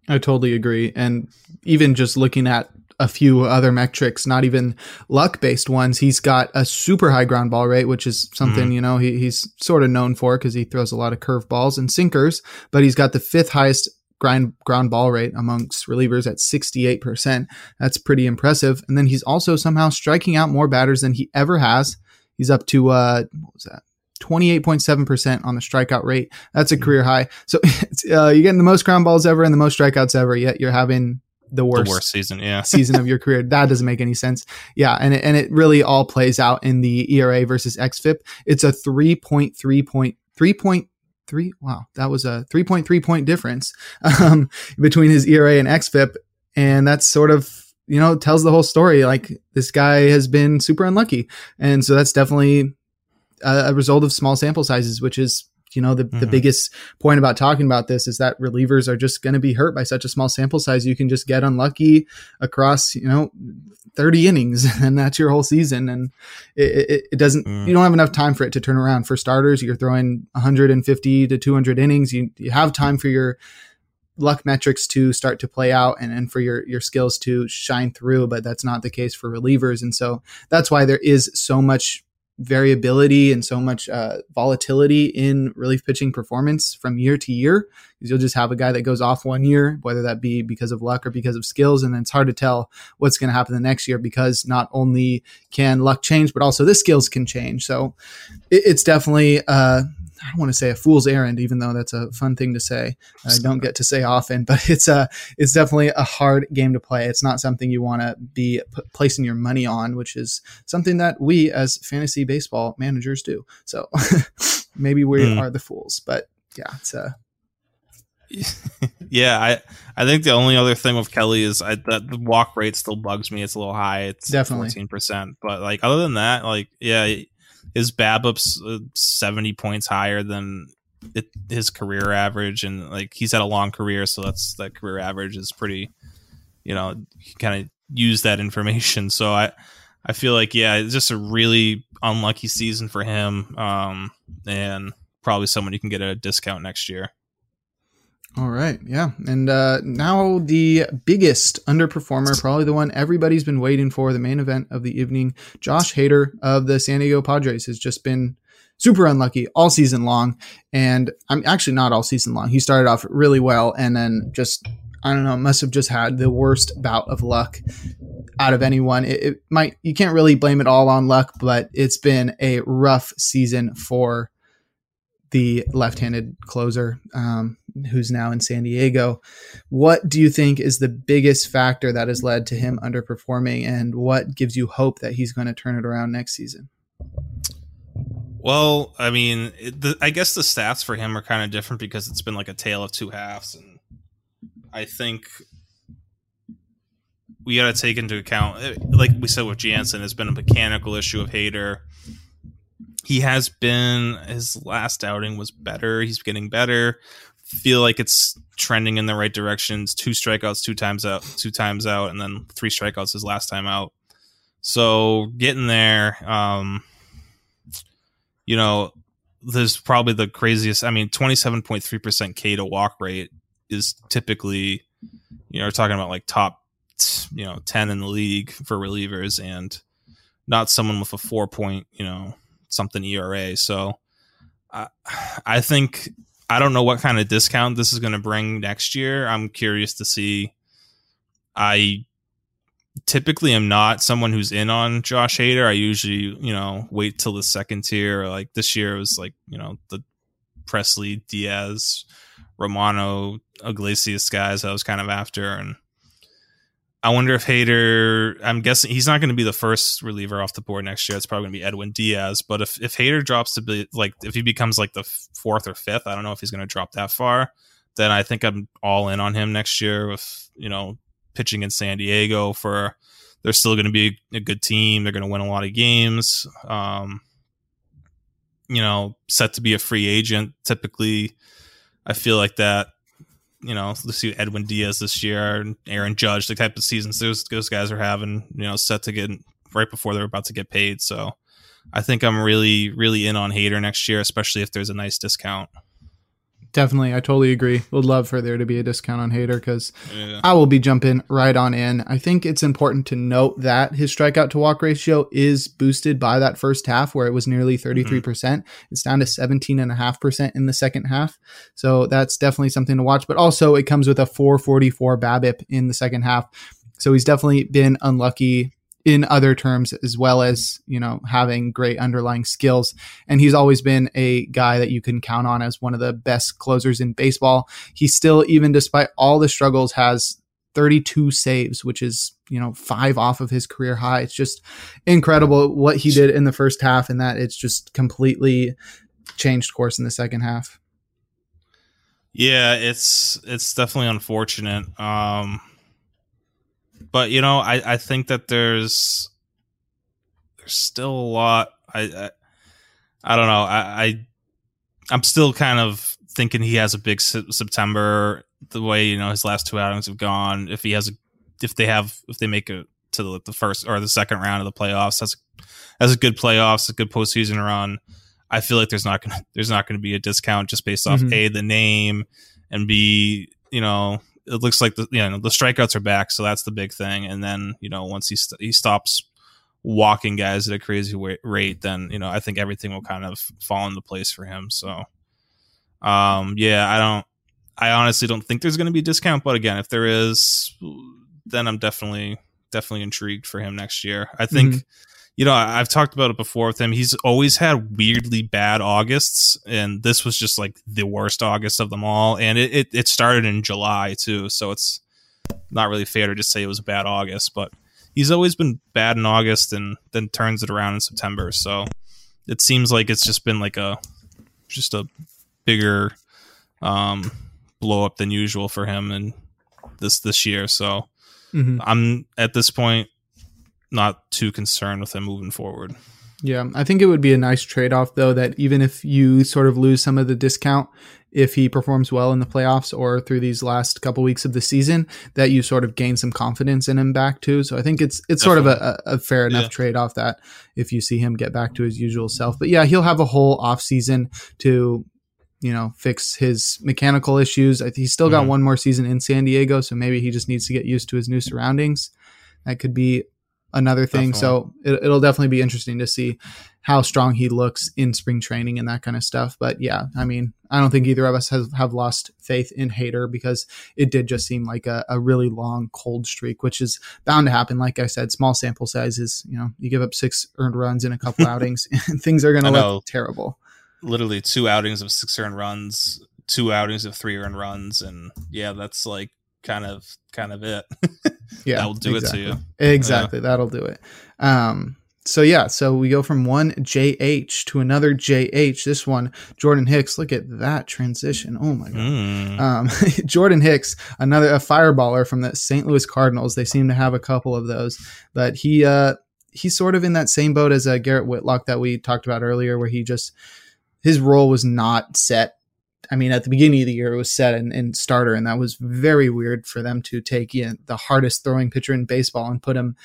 I totally agree, and even just looking at a few other metrics, not even luck based ones. He's got a super high ground ball rate, which is something, mm-hmm. you know, he, he's sort of known for because he throws a lot of curve balls and sinkers, but he's got the fifth highest grind ground ball rate amongst relievers at 68%. That's pretty impressive. And then he's also somehow striking out more batters than he ever has. He's up to, uh, what was that? 28.7% on the strikeout rate. That's a mm-hmm. career high. So uh, you're getting the most ground balls ever and the most strikeouts ever, yet you're having the worst, the worst season, yeah, season of your career. That doesn't make any sense. Yeah, and it, and it really all plays out in the ERA versus xFIP. It's a three point three point three point three. Wow, that was a three point three point difference um, between his ERA and xFIP, and that's sort of you know tells the whole story. Like this guy has been super unlucky, and so that's definitely a, a result of small sample sizes, which is you know, the, mm-hmm. the biggest point about talking about this is that relievers are just going to be hurt by such a small sample size. You can just get unlucky across, you know, 30 innings and that's your whole season. And it, it, it doesn't, mm. you don't have enough time for it to turn around. For starters, you're throwing 150 to 200 innings. You, you have time for your luck metrics to start to play out and, and for your, your skills to shine through, but that's not the case for relievers. And so that's why there is so much variability and so much uh, volatility in relief pitching performance from year to year because you'll just have a guy that goes off one year whether that be because of luck or because of skills and then it's hard to tell what's going to happen the next year because not only can luck change but also the skills can change. So it, it's definitely uh, I don't want to say a fool's errand, even though that's a fun thing to say. I don't get to say often, but it's a it's definitely a hard game to play. It's not something you want to be p- placing your money on, which is something that we as fantasy baseball managers do. So maybe we mm. are the fools, but yeah, it's a. yeah, I I think the only other thing with Kelly is I, that the walk rate still bugs me. It's a little high. It's definitely fourteen percent, but like other than that, like yeah, his BABIP's uh, 70 points higher than it, his career average, and like he's had a long career, so that's that career average is pretty. You know, kind of use that information. So I, I feel like yeah, it's just a really unlucky season for him, um, and probably someone you can get a discount next year. All right. Yeah. And uh, now the biggest underperformer, probably the one everybody's been waiting for, the main event of the evening. Josh Hader of the San Diego Padres has just been super unlucky all season long. And I'm actually not all season long. He started off really well and then just, I don't know, must have just had the worst bout of luck out of anyone. It, it might, you can't really blame it all on luck, but it's been a rough season for the left-handed closer um, who's now in San Diego. What do you think is the biggest factor that has led to him underperforming, and what gives you hope that he's going to turn it around next season? Well, I mean, it, the, I guess the stats for him are kind of different because it's been like a tale of two halves, and I think we got to take into account, eh, like we said with Jansen, it's been a mechanical issue of Hader he has been his last outing was better. He's getting better. Feel like it's trending in the right directions. Two strikeouts, two times out, two times out, and then three strikeouts his last time out. So getting there, um, you know, there's probably the craziest. I mean, 27.3% K to walk rate is typically, you know, we're talking about like top, you know, 10 in the league for relievers and not someone with a four point, you know, something ERA. So I, I think I don't know what kind of discount this is going to bring next year. I'm curious to see. I typically am not someone who's in on Josh Hader. I usually, you know, wait till the second tier. Like this year was like, you know, the Pressly, Diaz, Romano, Iglesias guys I was kind of after. And I wonder if Hader. I'm guessing he's not going to be the first reliever off the board next year. It's probably going to be Edwin Diaz. But if if Hader drops to be like if he becomes like the fourth or fifth, I don't know if he's going to drop that far. Then I think I'm all in on him next year with you know pitching in San Diego for. They're still going to be a good team. They're going to win a lot of games. Um, you know, set to be a free agent. Typically, I feel like that you know, let's see Edwin Diaz this year Aaron Judge, the type of seasons those those guys are having, you know, set to get right before they're about to get paid. So I think I'm really, really in on Hader next year, especially if there's a nice discount. Definitely. I totally agree. Would love for there to be a discount on Hader because yeah. I will be jumping right on in. I think it's important to note that his strikeout to walk ratio is boosted by that first half where it was nearly 33%. Mm-hmm. percent mm hmm It's down to 17.5% in the second half. So that's definitely something to watch. But also, it comes with a 444 BABIP in the second half. So he's definitely been unlucky in other terms as well as you know having great underlying skills. And he's always been a guy that you can count on as one of the best closers in baseball. He still even despite all the struggles has 32 saves which is you know five off of his career high. It's just incredible what he did in the first half and that it's just completely changed course in the second half. Yeah it's it's definitely unfortunate. Um but you know, I I think that there's there's still a lot. I I, I don't know. I, I I'm still kind of thinking he has a big se- September. The way you know his last two outings have gone. If he has a, if they have, if they make it to the, the first or the second round of the playoffs, that's that's a good playoffs, a good postseason run. I feel like there's not gonna there's not gonna be a discount just based off Mhm. a the name and b you know it looks like the you know the strikeouts are back, so that's the big thing. And then you know once he st- he stops walking guys at a crazy wa- rate, then you know I think everything will kind of fall into place for him. So, um, yeah, I don't, I honestly don't think there's going to be a discount, but again, if there is, then I'm definitely definitely intrigued for him next year. I think. Mhm. You know, I- I've talked about it before with him. He's always had weirdly bad Augusts, and this was just like the worst August of them all. And it, it, it started in July too, so it's not really fair to just say it was a bad August. But he's always been bad in August and then turns it around in September. So it seems like it's just been like a just a bigger um, blow up than usual for him and this this year. So Mhm. I'm at this point not too concerned with him moving forward. Yeah, I think it would be a nice trade off, though, that even if you sort of lose some of the discount, if he performs well in the playoffs or through these last couple weeks of the season, that you sort of gain some confidence in him back too. So I think it's it's sort of a, a fair enough Yeah. trade off that if you see him get back to his usual self. But yeah, he'll have a whole off season to you know fix his mechanical issues. He's still got Mhm. one more season in San Diego, so maybe he just needs to get used to his new surroundings. That could be another thing. So it, it'll definitely be interesting to see how strong he looks in spring training and that kind of stuff. But yeah, I mean, I don't think either of us has, have lost faith in Hader because it did just seem like a, a really long cold streak, which is bound to happen. Like I said, small sample sizes, you know, you give up six earned runs in a couple outings and things are going to look terrible. Literally two outings of six earned runs, two outings of three earned runs, and yeah, that's like kind of kind of it. Yeah. That'll do it to you. Exactly. That'll do it. Um, so yeah, so we go from one JH to another JH. This one, Jordan Hicks. Look at that transition. Oh my god. Mm. Um, Jordan Hicks, another a fireballer from the St. Louis Cardinals. They seem to have a couple of those, but he uh, he's sort of in that same boat as uh, Garrett Whitlock that we talked about earlier, where he just his role was not set. I mean, at the beginning of the year, it was set in, in starter, and that was very weird for them to take in the hardest throwing pitcher in baseball and put him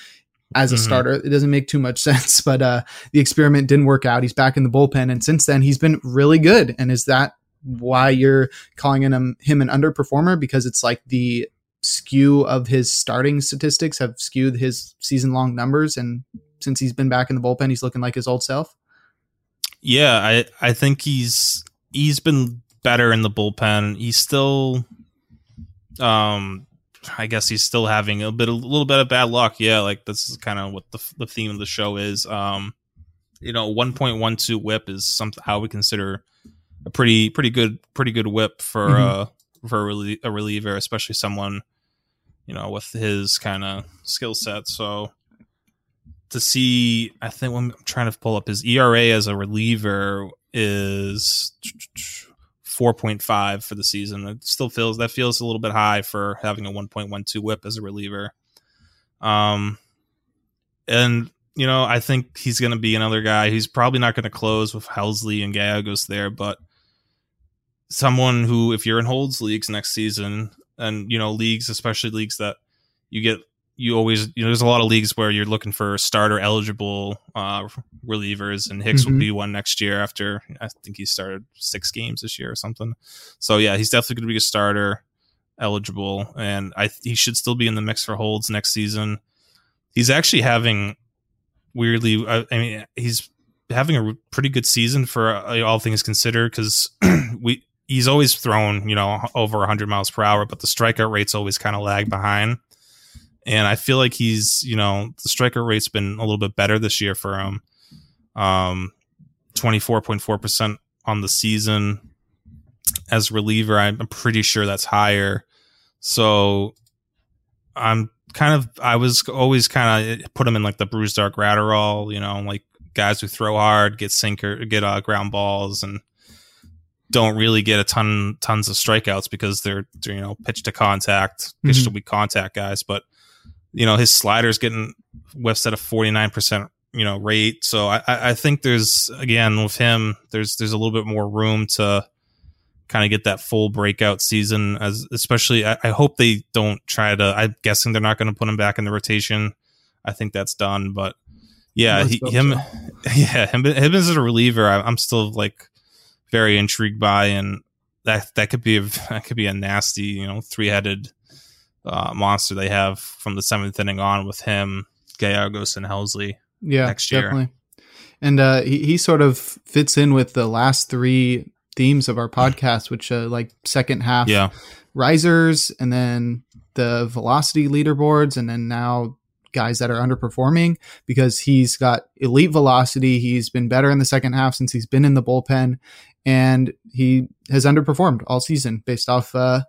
as a Mhm. starter. It doesn't make too much sense, but uh, the experiment didn't work out. He's back in the bullpen, and since then, he's been really good. And is that why you're calling him him an underperformer? Because it's like the skew of his starting statistics have skewed his season long numbers, and since he's been back in the bullpen, he's looking like his old self. Yeah, I I think he's he's been better in the bullpen. He's still, um, I guess he's still having a bit a little bit of bad luck. Yeah, like this is kind of what the the theme of the show is. Um, you know, one point one two WHIP is something I would consider a pretty pretty good pretty good WHIP for Mhm. uh for a, relie- a reliever, especially someone you know with his kind of skill set. So to see, I think when I'm trying to pull up his ERA as a reliever is 4.5 for the season. It still feels that feels a little bit high for having a 1.12 WHIP as a reliever. Um, and you know, I think he's going to be another guy. He's probably not going to close with Helsley and Gallegos there, but someone who, if you're in holds leagues next season, and you know, leagues, especially leagues that you get you always you know there's a lot of leagues where you're looking for starter eligible uh relievers and Hicks Mhm. will be one next year after I think he started six games this year or something. So yeah, he's definitely going to be a starter eligible and I he should still be in the mix for holds next season. He's actually having weirdly I, I mean he's having a pretty good season for uh, all things considered cuz we he's always thrown, you know, over 100 miles per hour, but the strikeout rate's always kind of lag behind and I feel like he's you know the striker rate's been a little bit better this year for him. Um, twenty four point four percent on the season as reliever. I'm pretty sure that's higher. So I'm kind of I was always kind of put him in like the Brusdar Graterol, you know, like guys who throw hard, get sinker, get uh, ground balls, and don't really get a ton tons of strikeouts because they're, they're you know pitch to contact, pitch to weak contact guys. But you know his sliders getting whiffs at a 49% you know rate. So I, I think there's again with him, there's there's a little bit more room to kind of get that full breakout season. As especially, I, I hope they don't try to. I'm guessing they're not going to put him back in the rotation. I think that's done, but yeah, he, him, so. yeah, him, him as a reliever, I, I'm still like very intrigued by, and that that could be a that could be a nasty, you know, three headed uh, monster they have from the seventh inning on with him, Gallegos, and Helsley. Yeah, next year. definitely. And uh, he he sort of fits in with the last three themes of our podcast, which uh, like second half, yeah, risers, and then the velocity leaderboards, and then now guys that are underperforming because he's got elite velocity. He's been better in the second half since he's been in the bullpen, and he has underperformed all season based off uh,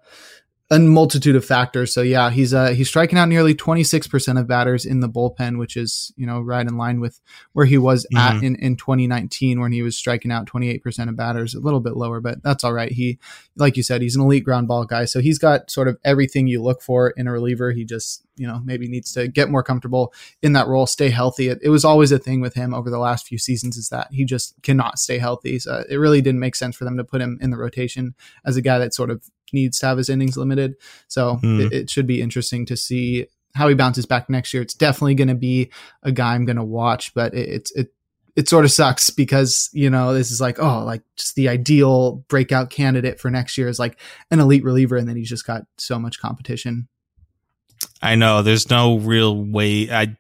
a multitude of factors. So yeah, he's uh he's striking out nearly 26% of batters in the bullpen, which is, you know, right in line with where he was mm-hmm. at in, in 2019 when he was striking out 28% of batters, a little bit lower, but that's all right. He like you said, he's an elite ground ball guy. So he's got sort of everything you look for in a reliever. He just, you know, maybe needs to get more comfortable in that role, stay healthy. It, it was always a thing with him over the last few seasons is that he just cannot stay healthy. So it really didn't make sense for them to put him in the rotation as a guy that sort of needs to have his innings limited. So mm. it, it should be interesting to see how he bounces back next year. It's definitely going to be a guy I'm going to watch, but it, it's it it sort of sucks because you know this is like oh like just the ideal breakout candidate for next year is like an elite reliever, and then he's just got so much competition. I know there's no real way. I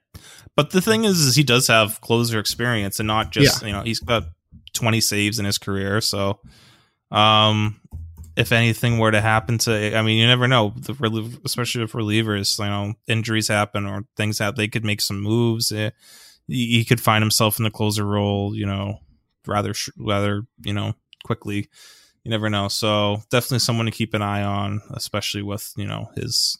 but the thing is, is he does have closer experience and not just yeah. you know he's got 20 saves in his career, so um if anything were to happen to, I mean, you never know. The especially if relievers, you know, injuries happen or things that they could make some moves. Eh, he could find himself in the closer role, you know, rather rather you know quickly. You never know. So definitely someone to keep an eye on, especially with you know his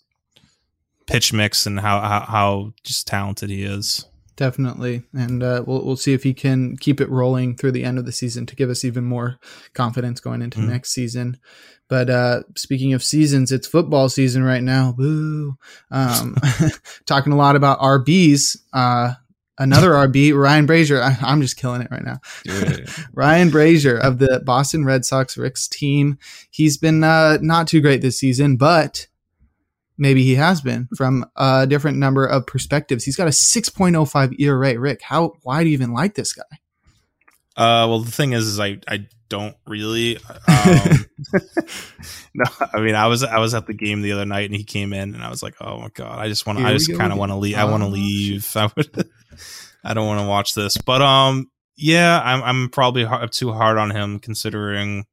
pitch mix and how how, how just talented he is definitely. And uh, we'll we'll see if he can keep it rolling through the end of the season to give us even more confidence going into mm-hmm. next season. But uh, speaking of seasons, it's football season right now. Boo! Um, talking a lot about RBs. Uh, another RB, Ryan Brasier. I, am just killing it right now. Ryan Brasier of the Boston Red Sox, Rick's team. He's been uh, not too great this season, but maybe he has been from a different number of perspectives. He's got a 6.05 ERA. Rick, how why do you even like this guy? Uh, well, the thing is, is I I don't really. Um, no, I mean, I was I was at the game the other night and he came in and I was like, oh my god, I just want to, I just kind of want to leave. I want to leave. I would. I don't want to watch this, but um, yeah, I'm I'm probably hard, too hard on him considering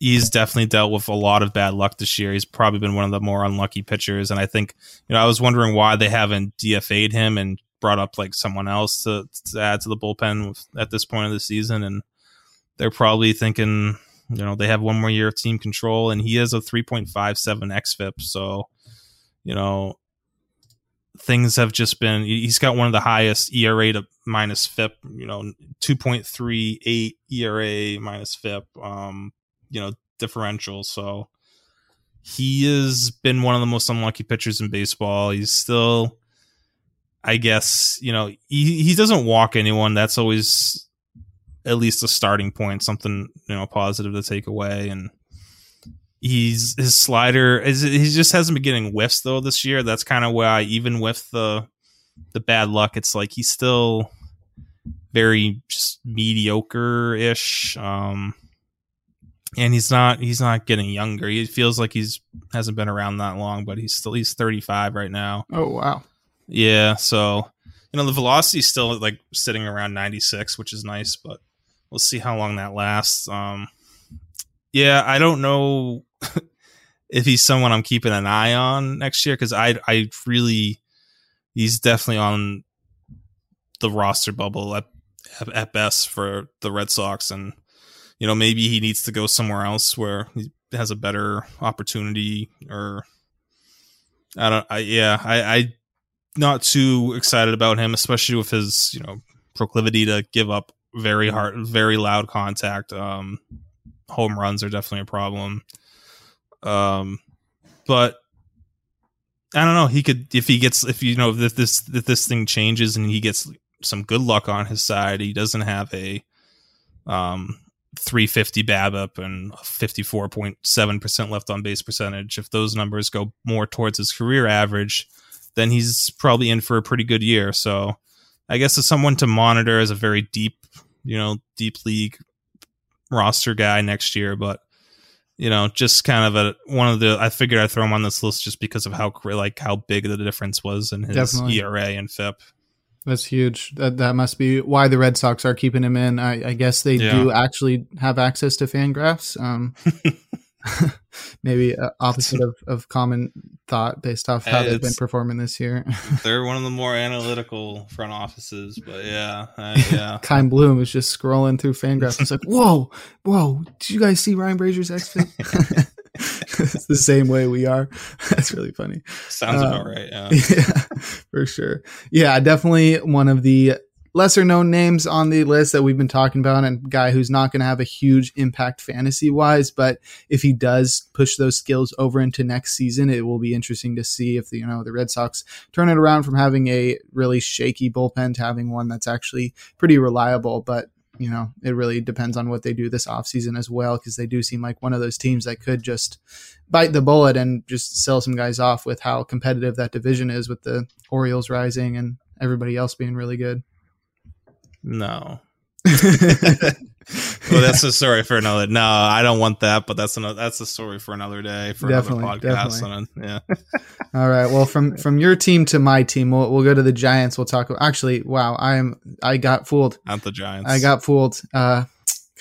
he's definitely dealt with a lot of bad luck this year. He's probably been one of the more unlucky pitchers, and I think you know I was wondering why they haven't DFA'd him and brought up like someone else to, to add to the bullpen with, at this point of the season, and they're probably thinking you know they have one more year of team control, and he has a 3.57 xFIP, so you know things have just been he's got one of the highest ERA to minus FIP, you know, 2.38 ERA minus FIP. Um, you know differential. So he has been one of the most unlucky pitchers in baseball. He's still, I guess, you know, he he doesn't walk anyone. That's always at least a starting point, something you know positive to take away. And he's his slider is he just hasn't been getting whiffs though this year. That's kind of why even with the the bad luck, it's like he's still very just mediocre ish. Um, and he's not he's not getting younger. He feels like he's hasn't been around that long, but he's still he's 35 right now. Oh wow. Yeah, so you know the velocity is still like sitting around 96, which is nice, but we'll see how long that lasts. Um yeah, I don't know if he's someone I'm keeping an eye on next year cuz I I really he's definitely on the roster bubble at at best for the Red Sox and you know, maybe he needs to go somewhere else where he has a better opportunity or I don't I yeah, I I not too excited about him, especially with his, you know, proclivity to give up very hard very loud contact. Um home runs are definitely a problem. Um but I don't know. He could if he gets if you know if this if this thing changes and he gets some good luck on his side. He doesn't have a um 350 BABIP and 54.7% left on base percentage. If those numbers go more towards his career average, then he's probably in for a pretty good year. So I guess as someone to monitor as a very deep, you know, deep league roster guy next year, but you know, just kind of a one of the. I figured I'd throw him on this list just because of how like how big the difference was in his Definitely. ERA and FIP. That's huge. That that must be why the Red Sox are keeping him in. I, I guess they yeah. do actually have access to Fangraphs. Um, maybe uh, opposite of, of common thought based off how they've been performing this year. they're one of the more analytical front offices, but yeah, uh, yeah. Chaim Bloom is just scrolling through Fangraphs. It's like, whoa, whoa! Did you guys see Ryan Brasier's xFIP? it's the same way we are. That's really funny. Sounds uh, about right. Yeah. yeah, for sure. Yeah, definitely one of the lesser known names on the list that we've been talking about and guy who's not going to have a huge impact fantasy wise but if he does push those skills over into next season it will be interesting to see if the, you know the red sox turn it around from having a really shaky bullpen to having one that's actually pretty reliable but you know, it really depends on what they do this offseason as well, because they do seem like one of those teams that could just bite the bullet and just sell some guys off with how competitive that division is with the Orioles rising and everybody else being really good. No. well, that's a story for another. No, I don't want that, but that's another. That's a story for another day for definitely, another podcast. Definitely. yeah. All right. Well, from from your team to my team, we'll we'll go to the Giants. We'll talk. Actually, wow, I am. I got fooled. Not the Giants. I got fooled. Uh,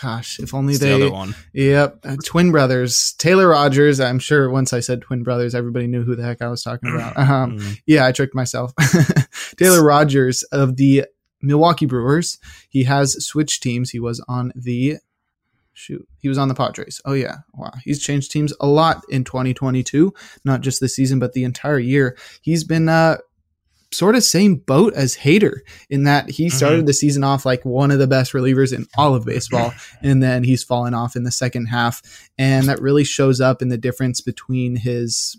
gosh, if only it's they. The other one. Yep, uh, twin brothers, Taylor Rogers. I'm sure once I said twin brothers, everybody knew who the heck I was talking about. Um, mm. Yeah, I tricked myself. Taylor Rogers of the Milwaukee Brewers. He has switched teams. He was on the shoot, he was on the Padres. Oh yeah, wow, he's changed teams a lot in 2022, not just this season, but the entire year. He's been uh, sort of same boat as Hader in that he mm-hmm. started mm-hmm. the season off like one of the best relievers in all of baseball, and then he's fallen off in the second half, and that really shows up in the difference between his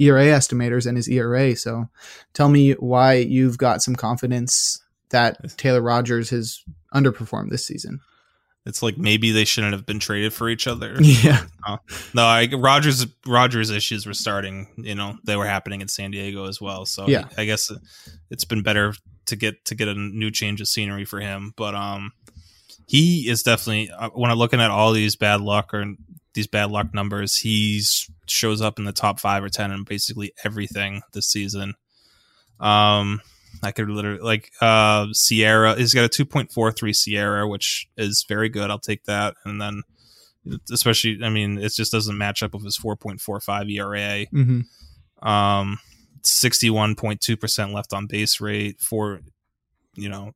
ERA estimators and his ERA. So tell me why you've got some confidence that Taylor Rogers has underperformed this season. It's like maybe they shouldn't have been traded for each other. Yeah. Uh, no, I, Rogers Rogers issues were starting. You know, they were happening in San Diego as well. So yeah, I, I guess it's been better to get to get a new change of scenery for him. But um, he is definitely uh, when I'm looking at all these bad luck or these bad luck numbers, He shows up in the top five or ten in basically everything this season. Um, I could literally like uh SIERA. He's got a 2.43 SIERA, which is very good. I'll take that. And then especially, I mean, it just doesn't match up with his 4.45 ERA. Mm-hmm. Um, 61.2% left on base rate for, you know,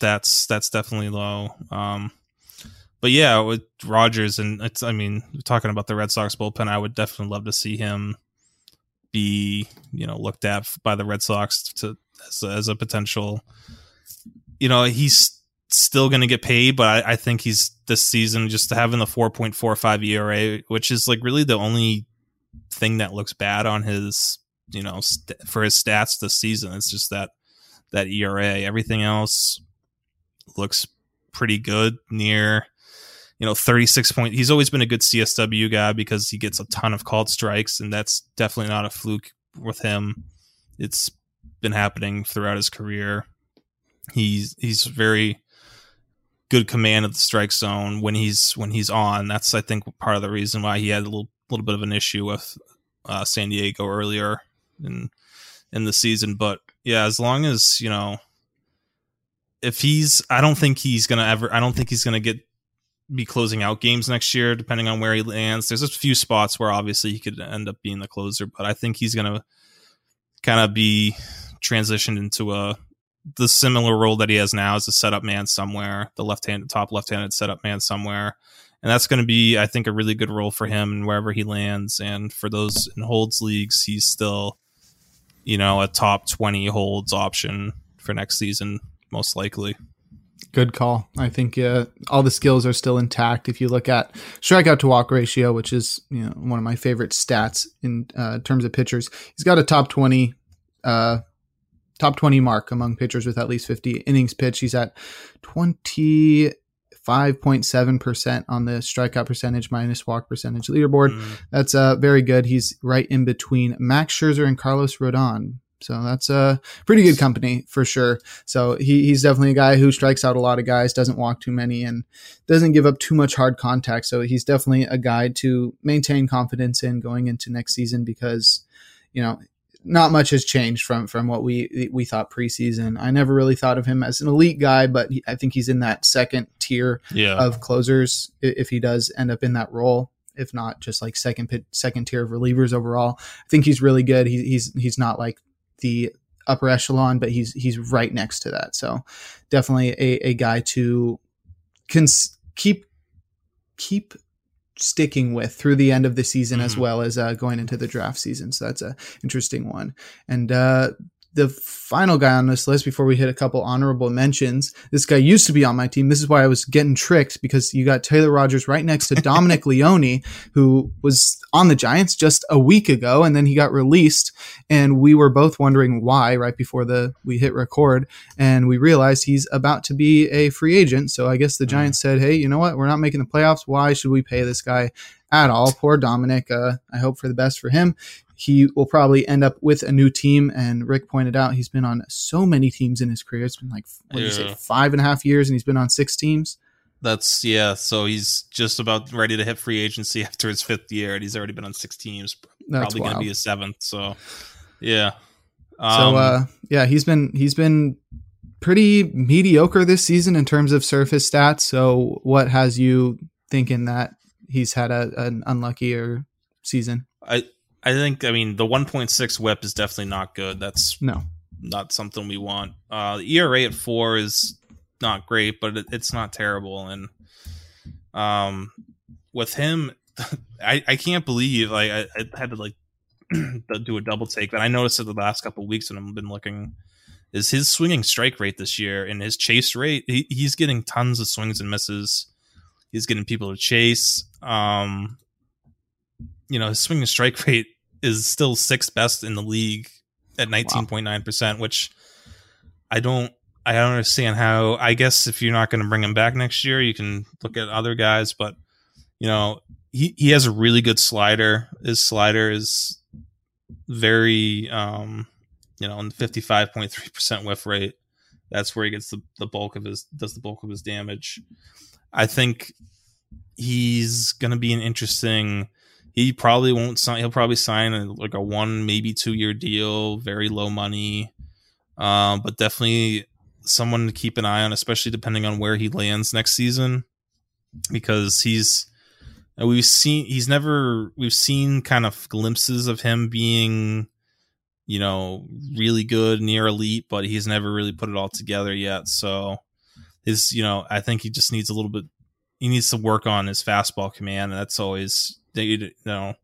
that's, that's definitely low. Um, but yeah, with Rogers and it's, I mean, talking about the Red Sox bullpen, I would definitely love to see him be, you know, looked at by the Red Sox to as a, as a potential. You know, he's still going to get paid, but I, I, think he's this season just having the 4.45 ERA, which is like really the only thing that looks bad on his, you know, st- for his stats this season. It's just that that ERA. Everything else looks pretty good near you know 36 point he's always been a good csw guy because he gets a ton of called strikes and that's definitely not a fluke with him it's been happening throughout his career. He's he's very good command of the strike zone when he's when he's on. That's I think part of the reason why he had a little little bit of an issue with uh, San Diego earlier in in the season. But yeah, as long as you know, if he's, I don't think he's gonna ever. I don't think he's gonna get be closing out games next year, depending on where he lands. There's a few spots where obviously he could end up being the closer, but I think he's gonna kind of be transitioned into a the similar role that he has now as a setup man somewhere, the left hand top left handed setup man somewhere. And that's going to be, I think, a really good role for him wherever he lands. And for those in holds leagues, he's still, you know, a top 20 holds option for next season, most likely. Good call. I think uh, all the skills are still intact. If you look at strikeout to walk ratio, which is you know one of my favorite stats in uh, terms of pitchers, he's got a top twenty uh, top 20 mark among pitchers with at least 50 innings pitched. He's at 25.7% on the strikeout percentage minus walk percentage leaderboard. Mm. That's uh, very good. He's right in between Max Scherzer and Carlos Rodon. So that's a pretty good company for sure. So he, he's definitely a guy who strikes out a lot of guys, doesn't walk too many, and doesn't give up too much hard contact. So he's definitely a guy to maintain confidence in going into next season because, you know, not much has changed from from what we we thought preseason. I never really thought of him as an elite guy, but he, I think he's in that second tier yeah. of closers if he does end up in that role. If not just like second pit, second tier of relievers overall, I think he's really good. He, he's he's not like the upper echelon, but he's he's right next to that. So definitely a, a guy to cons- keep keep sticking with through the end of the season mm-hmm. as well as uh, going into the draft season. So that's a interesting one. And uh, the final guy on this list before we hit a couple honorable mentions. This guy used to be on my team. This is why I was getting tricked because you got Taylor Rogers right next to Dominic Leone, who was on the Giants just a week ago, and then he got released. And we were both wondering why right before the we hit record, and we realized he's about to be a free agent. So I guess the mm. Giants said, "Hey, you know what? We're not making the playoffs. Why should we pay this guy at all. Poor Dominic. Uh, I hope for the best for him he will probably end up with a new team. And Rick pointed out he's been on so many teams in his career. It's been like what yeah. you say, five and a half years, and he's been on six teams. That's yeah. So he's just about ready to hit free agency after his fifth year, and he's already been on six teams. That's probably going to be his seventh. So yeah. Um, so uh, yeah, he's been he's been pretty mediocre this season in terms of surface stats. So what has you thinking that he's had a, an unluckier season? I I think I mean the 1.6 whip is definitely not good. That's no not something we want. Uh, the ERA at four is not great, but it, it's not terrible. And um, with him, I I can't believe like I, I had to like do a double take that I noticed it the last couple weeks when I've been looking is his swinging strike rate this year and his chase rate. He, he's getting tons of swings and misses. He's getting people to chase. Um, you know, his swing and strike rate is still sixth best in the league at 19.9%, which I don't I don't understand how I guess if you're not going to bring him back next year, you can look at other guys, but you know, he, he has a really good slider. His slider is very um you know, in the 55.3% whiff rate. That's where he gets the, the bulk of his does the bulk of his damage. I think he's going to be an interesting he probably won't sign. He'll probably sign a, like a one, maybe two year deal, very low money, um, but definitely someone to keep an eye on, especially depending on where he lands next season, because he's we've seen he's never we've seen kind of glimpses of him being you know really good near elite but he's never really put it all together yet so his you know i think he just needs a little bit he needs to work on his fastball command and that's always you know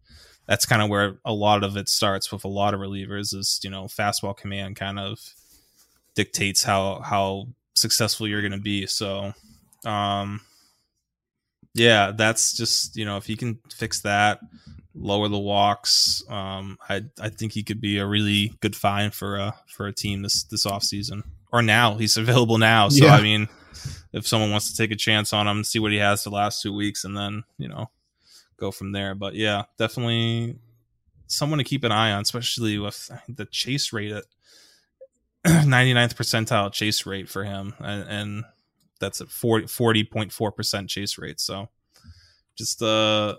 that's kind of where a lot of it starts with a lot of relievers is you know fastball command kind of dictates how how successful you're going to be. So um yeah that's just you know if he can fix that lower the walks um i i think he could be a really good find for a for a team this this off season or now he's available now. So yeah. i mean if someone wants to take a chance on him see what he has the last two weeks and then you know go from there. But yeah, definitely someone to keep an eye on, especially with the chase rate at 99th percentile chase rate for him, and, and that's at 40.4 percent chase rate. So just uh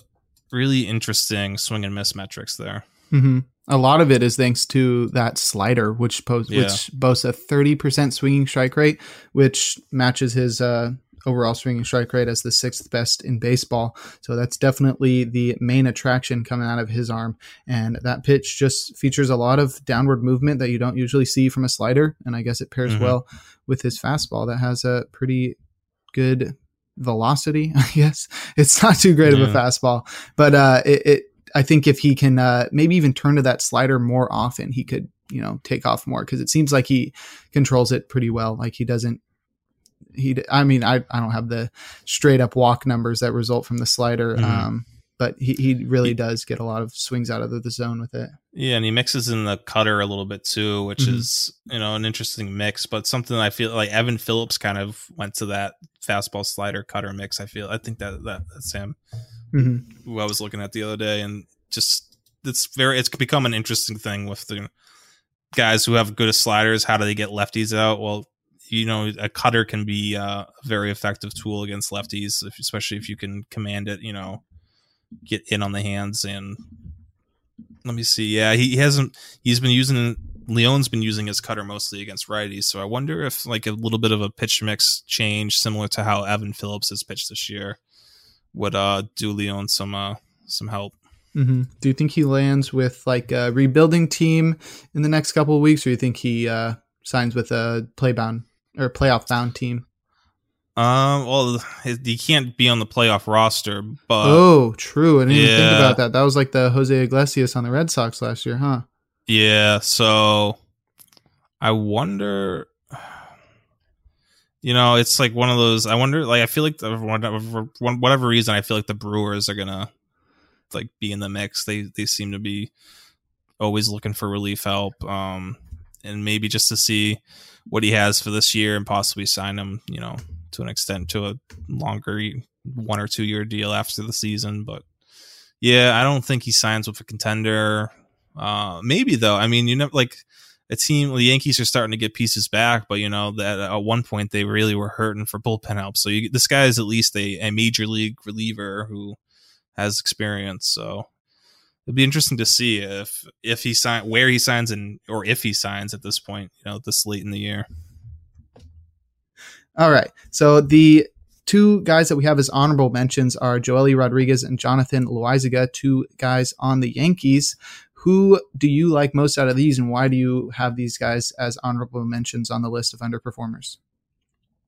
really interesting swing and miss metrics there. Mm-hmm. A lot of it is thanks to that slider, which posts yeah. which boasts a 30% swinging strike rate, which matches his uh, overall swinging strike rate as the sixth best in baseball. So that's definitely the main attraction coming out of his arm. And that pitch just features a lot of downward movement that you don't usually see from a slider. And I guess it pairs mm-hmm. well with his fastball that has a pretty good velocity. I guess it's not too great yeah. of a fastball, but uh, it, it, I think if he can uh, maybe even turn to that slider more often, he could you know take off more because it seems like he controls it pretty well. Like he doesn't he i mean i i don't have the straight up walk numbers that result from the slider mm-hmm. um but he, he really does get a lot of swings out of the zone with it. Yeah, and he mixes in the cutter a little bit too, which mm-hmm. is you know an interesting mix, but something I feel like Evan Phillips kind of went to that fastball slider cutter mix. I feel I think that that that's him. Mm-hmm. Who I was looking at the other day, and just it's very it's become an interesting thing with the guys who have good sliders. How do they get lefties out? Well, you know, a cutter can be a very effective tool against lefties, especially if you can command it. You know, get in on the hands and let me see. Yeah, he hasn't. He's been using Leone's been using his cutter mostly against righties. So I wonder if like a little bit of a pitch mix change, similar to how Evan Phillips has pitched this year, would uh do Leon some uh some help. Mm-hmm. Do you think he lands with like a rebuilding team in the next couple of weeks, or do you think he uh, signs with a playbound or playoff bound team? Um, well, he can't be on the playoff roster, but oh, true. I didn't yeah. even think about that. That was like the Jose Iglesias on the Red Sox last year, huh? Yeah. So I wonder. You know, it's like one of those. I wonder. Like, I feel like the, whatever reason, I feel like the Brewers are gonna like be in the mix. They they seem to be always looking for relief help. Um, and maybe just to see what he has for this year and possibly sign him. You know, to an extent to a longer one or two year deal after the season. But yeah, I don't think he signs with a contender. Uh, maybe though. I mean, you know, like a team, the Yankees are starting to get pieces back, but you know that at one point they really were hurting for bullpen help. So you, this guy is at least a, a major league reliever who has experience. So it'd be interesting to see if if he sign where he signs and or if he signs at this point. You know, this late in the year. All right. So the two guys that we have as honorable mentions are Joely Rodriguez and Jonathan Loaisiga, two guys on the Yankees. Who do you like most out of these, and why do you have these guys as honorable mentions on the list of underperformers?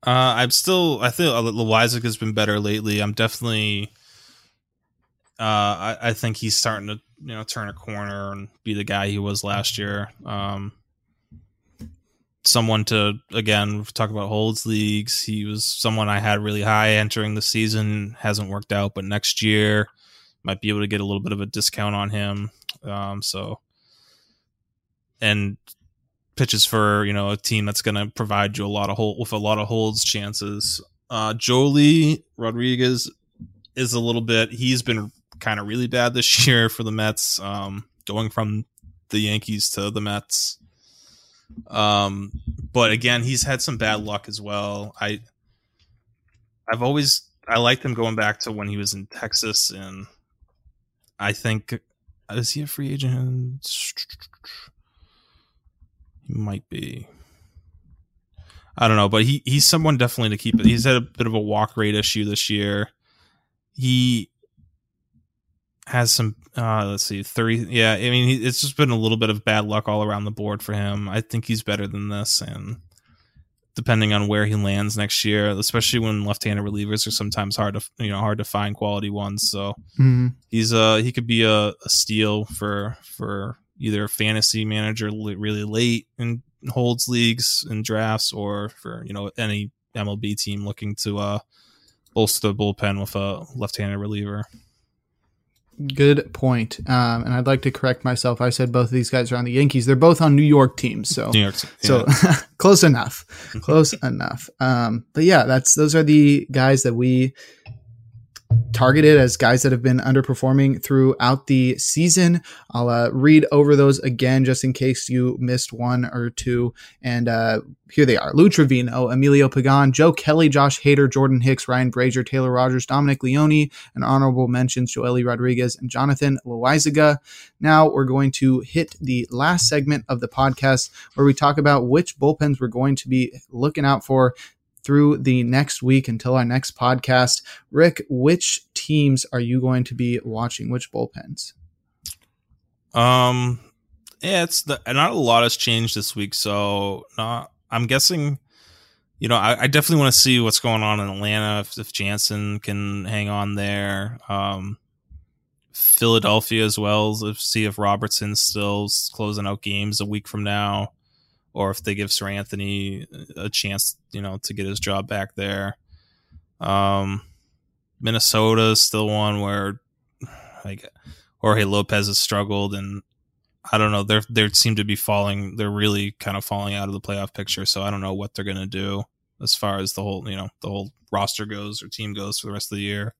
Uh, I'm still. I think Loaisiga has been better lately. I'm definitely. Uh, I, I think he's starting to you know turn a corner and be the guy he was last year. Um, someone to again talk about holds leagues. He was someone I had really high entering the season. Hasn't worked out, but next year might be able to get a little bit of a discount on him. Um, so and pitches for you know a team that's going to provide you a lot of hold with a lot of holds chances. Uh, Joely Rodriguez is a little bit. He's been kind of really bad this year for the Mets. Um, going from the Yankees to the Mets. Um, but again, he's had some bad luck as well. I I've always I liked him going back to when he was in Texas, and I think is he a free agent? He might be. I don't know, but he he's someone definitely to keep. He's had a bit of a walk rate issue this year. He has some uh let's see 30 yeah i mean he, it's just been a little bit of bad luck all around the board for him i think he's better than this and depending on where he lands next year especially when left-handed relievers are sometimes hard to you know hard to find quality ones so mm-hmm. he's uh he could be a, a steal for for either a fantasy manager really late in holds leagues and drafts or for you know any mlb team looking to uh bolster the bullpen with a left-handed reliever Good point. Um, and I'd like to correct myself. I said both of these guys are on the Yankees. They're both on New York teams. So, New York, yeah. so close enough. Close enough. Um, but yeah, that's those are the guys that we targeted as guys that have been underperforming throughout the season. I'll uh, read over those again just in case you missed one or two. And uh, here they are Lou Trivino, Emilio Pagan, Joe Kelly, Josh Hader, Jordan Hicks, Ryan Brasier, Taylor Rogers, Dominic Leone, and honorable mentions Joely Rodriguez and Jonathan Loaisiga. Now we're going to hit the last segment of the podcast where we talk about which bullpens we're going to be looking out for through the next week until our next podcast. Rick, which teams are you going to be watching? Which bullpens? Um, yeah, it's the, not a lot has changed this week, so not. I'm guessing. You know, I, I definitely want to see what's going on in Atlanta if, if Jansen can hang on there. Um, Philadelphia as well. Let's see if Robertson's still closing out games a week from now or if they give Seranthony a chance, you know, to get his job back there. Um, Minnesota is still one where like Jorge Lopez has struggled, and I don't know. They're they seem to be falling. They're really kind of falling out of the playoff picture. So I don't know what they're gonna do as far as the whole you know the whole roster goes or team goes for the rest of the year.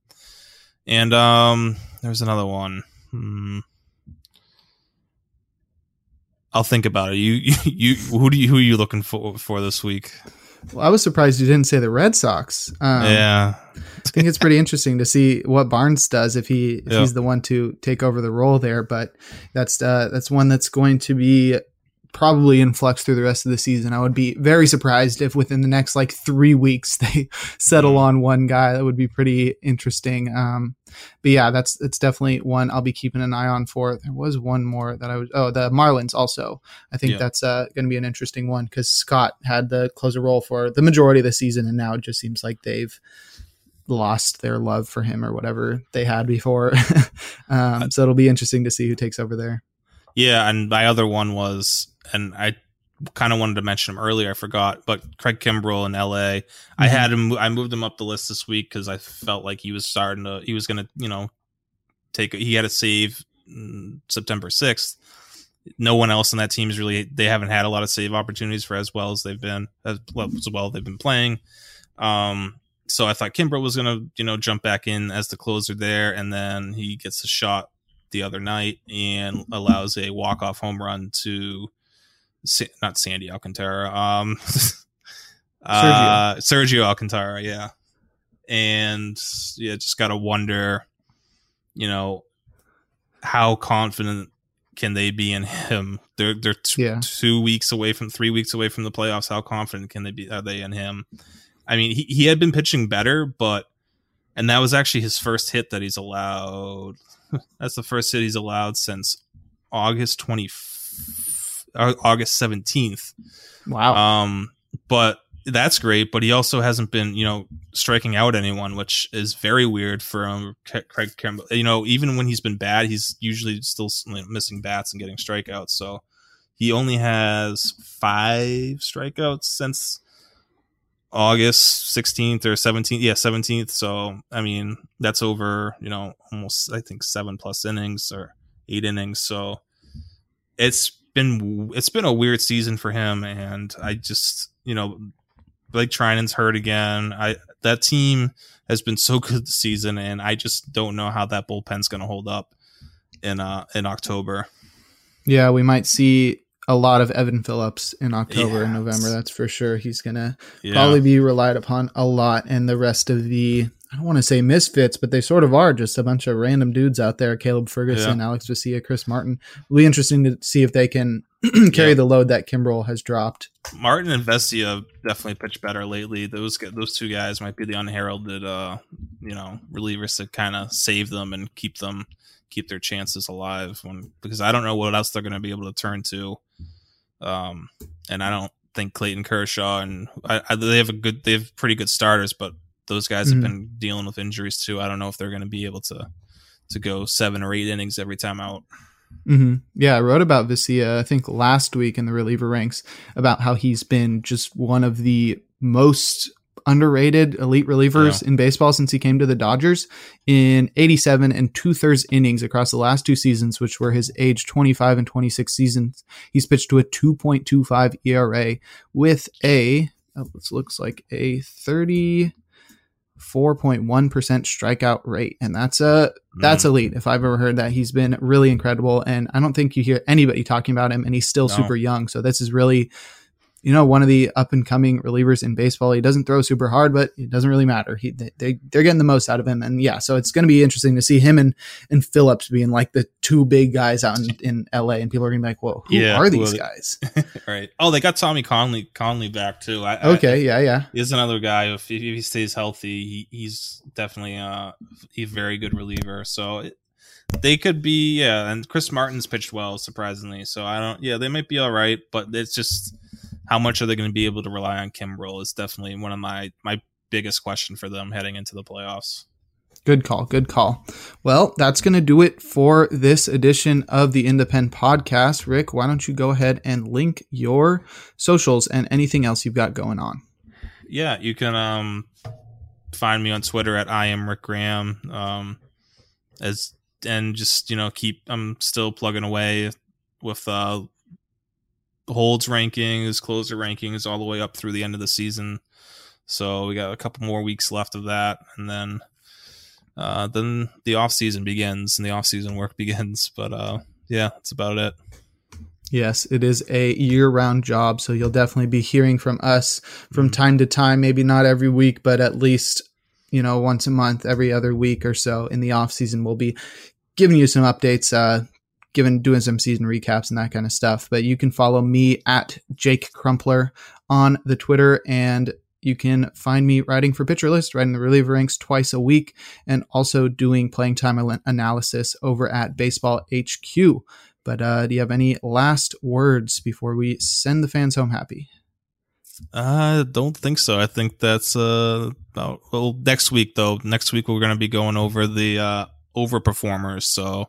And um, there's another one. Hmm. I'll think about it. You, you, you, who do you, who are you looking for for this week? Well, I was surprised you didn't say the Red Sox. Um, yeah, I think it's pretty interesting to see what Barnes does if he if he's the one to take over the role there. But that's uh, that's one that's going to be probably in flux through the rest of the season. I would be very surprised if within the next like three weeks they settle mm. on one guy. That would be pretty interesting. Um, but yeah, that's that's definitely one I'll be keeping an eye on for. There was one more that I was oh the Marlins also. I think yeah. that's uh, going to be an interesting one because Scott had the closer role for the majority of the season, and now it just seems like they've lost their love for him or whatever they had before. um, so it'll be interesting to see who takes over there. Yeah, and my other one was and I kind of wanted to mention him earlier. I forgot, but Craig Kimbrel in L.A. Mm-hmm. I had him. I moved him up the list this week because I felt like he was starting to. He was going to, you know, take. He had a save September sixth. No one else in that team is really. They haven't had a lot of save opportunities for as well as they've been as well as well they've been playing. Um, so I thought Kimbrel was going to, you know, jump back in as the closer there, and then he gets a shot the other night and allows a walk off home run to not Sandy Alcantara, um, Sergio. Uh, Sergio Alcantara, yeah, and yeah, just gotta wonder, you know, how confident can they be in him? They're they're t- yeah. two weeks away from three weeks away from the playoffs. How confident can they be? Are they in him? I mean, he he had been pitching better, but and that was actually his first hit that he's allowed. That's the first hit he's allowed since August twenty August 17th. Wow. Um, but that's great, but he also hasn't been, you know, striking out anyone, which is very weird for um, Craig Kimbrel. You know, even when he's been bad, he's usually still missing bats and getting strikeouts. So he only has five strikeouts since August 16th or 17th. Yeah, 17th. So, I mean, that's over, you know, almost, I think, seven plus innings or eight innings. So it's been it's been a weird season for him, and I just you know Blake Treinen's hurt again. I that team has been so good this season, and I just don't know how that bullpen's going to hold up in uh in October. Yeah, we might see a lot of Evan Phillips in October and November. That's for sure. He's gonna yeah. probably be relied upon a lot, and the rest of the I don't want to say misfits, but they sort of are just a bunch of random dudes out there. Caleb Ferguson, yeah. Alex Vesia, Chris Martin. It'll be interesting to see if they can carry yeah. the load that Kimbrel has dropped. Martin and Vesia definitely pitched better lately. Those those two guys might be the unheralded, uh, you know, relievers to kind of save them and keep them keep their chances alive. When because I don't know what else they're going to be able to turn to. Um, and I don't think Clayton Kershaw and I, I, they have a good, they have pretty good starters, but those guys mm-hmm. have been dealing with injuries too. I don't know if they're going to be able to to go seven or eight innings every time out. Mm-hmm. Yeah, I wrote about Vesia, I think last week in the reliever ranks about how he's been just one of the most underrated elite relievers yeah. in baseball since he came to the Dodgers in 87 and two thirds innings across the last two seasons, which were his age 25 and 26 seasons. He's pitched to a 2.25 ERA with a, oh, it looks like a 30, 4.1% strikeout rate and that's a that's mm. elite if i've ever heard that he's been really incredible and i don't think you hear anybody talking about him and he's still no. super young so this is really you know, one of the up and coming relievers in baseball. He doesn't throw super hard, but it doesn't really matter. He they they're getting the most out of him, and yeah, so it's going to be interesting to see him and and Phillips being like the two big guys out in, in L.A. and people are going to be like, "Whoa, who yeah, are these well, guys?" right. Oh, they got Tommy Kahnle Kahnle back too. I, okay. I, yeah. Yeah. He's another guy. If, if he stays healthy, he, he's definitely uh, a very good reliever. So. It, they could be yeah and chris martin's pitched well surprisingly so i don't yeah they might be all right but it's just how much are they going to be able to rely on Kimbrel is definitely one of my my biggest question for them heading into the playoffs. Good call. Good call. Well, that's going to do it for this edition of the Independent Podcast. Rick, why don't you go ahead and link your socials and anything else you've got going on? Yeah, you can um, find me on Twitter at I am Rick Graham. Um, as and just you know keep. I'm still plugging away with uh holds rankings, closer rankings, all the way up through the end of the season. So we got a couple more weeks left of that, and then uh, then the off season begins and the off season work begins. But uh, yeah, that's about it. Yes, it is a year round job. So you'll definitely be hearing from us from mm-hmm. time to time, maybe not every week, but at least, you know, once a month, every other week or so in the off season, we'll be giving you some updates, uh, giving, doing some season recaps and that kind of stuff. But you can follow me at Jake Crumpler on the Twitter and you can find me writing for Pitcher List, writing the reliever ranks twice a week, and also doing playing time analysis over at Baseball HQ. But uh, do you have any last words before we send the fans home happy? I don't think so. I think that's uh, about well next week though. Next week we're going to be going over the uh, overperformers. So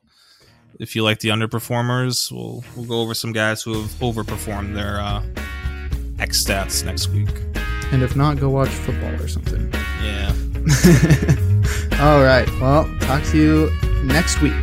if you like the underperformers, we'll we'll go over some guys who have overperformed their uh, X stats next week. And if not, go watch football or something. Yeah. All right. Well, talk to you next week.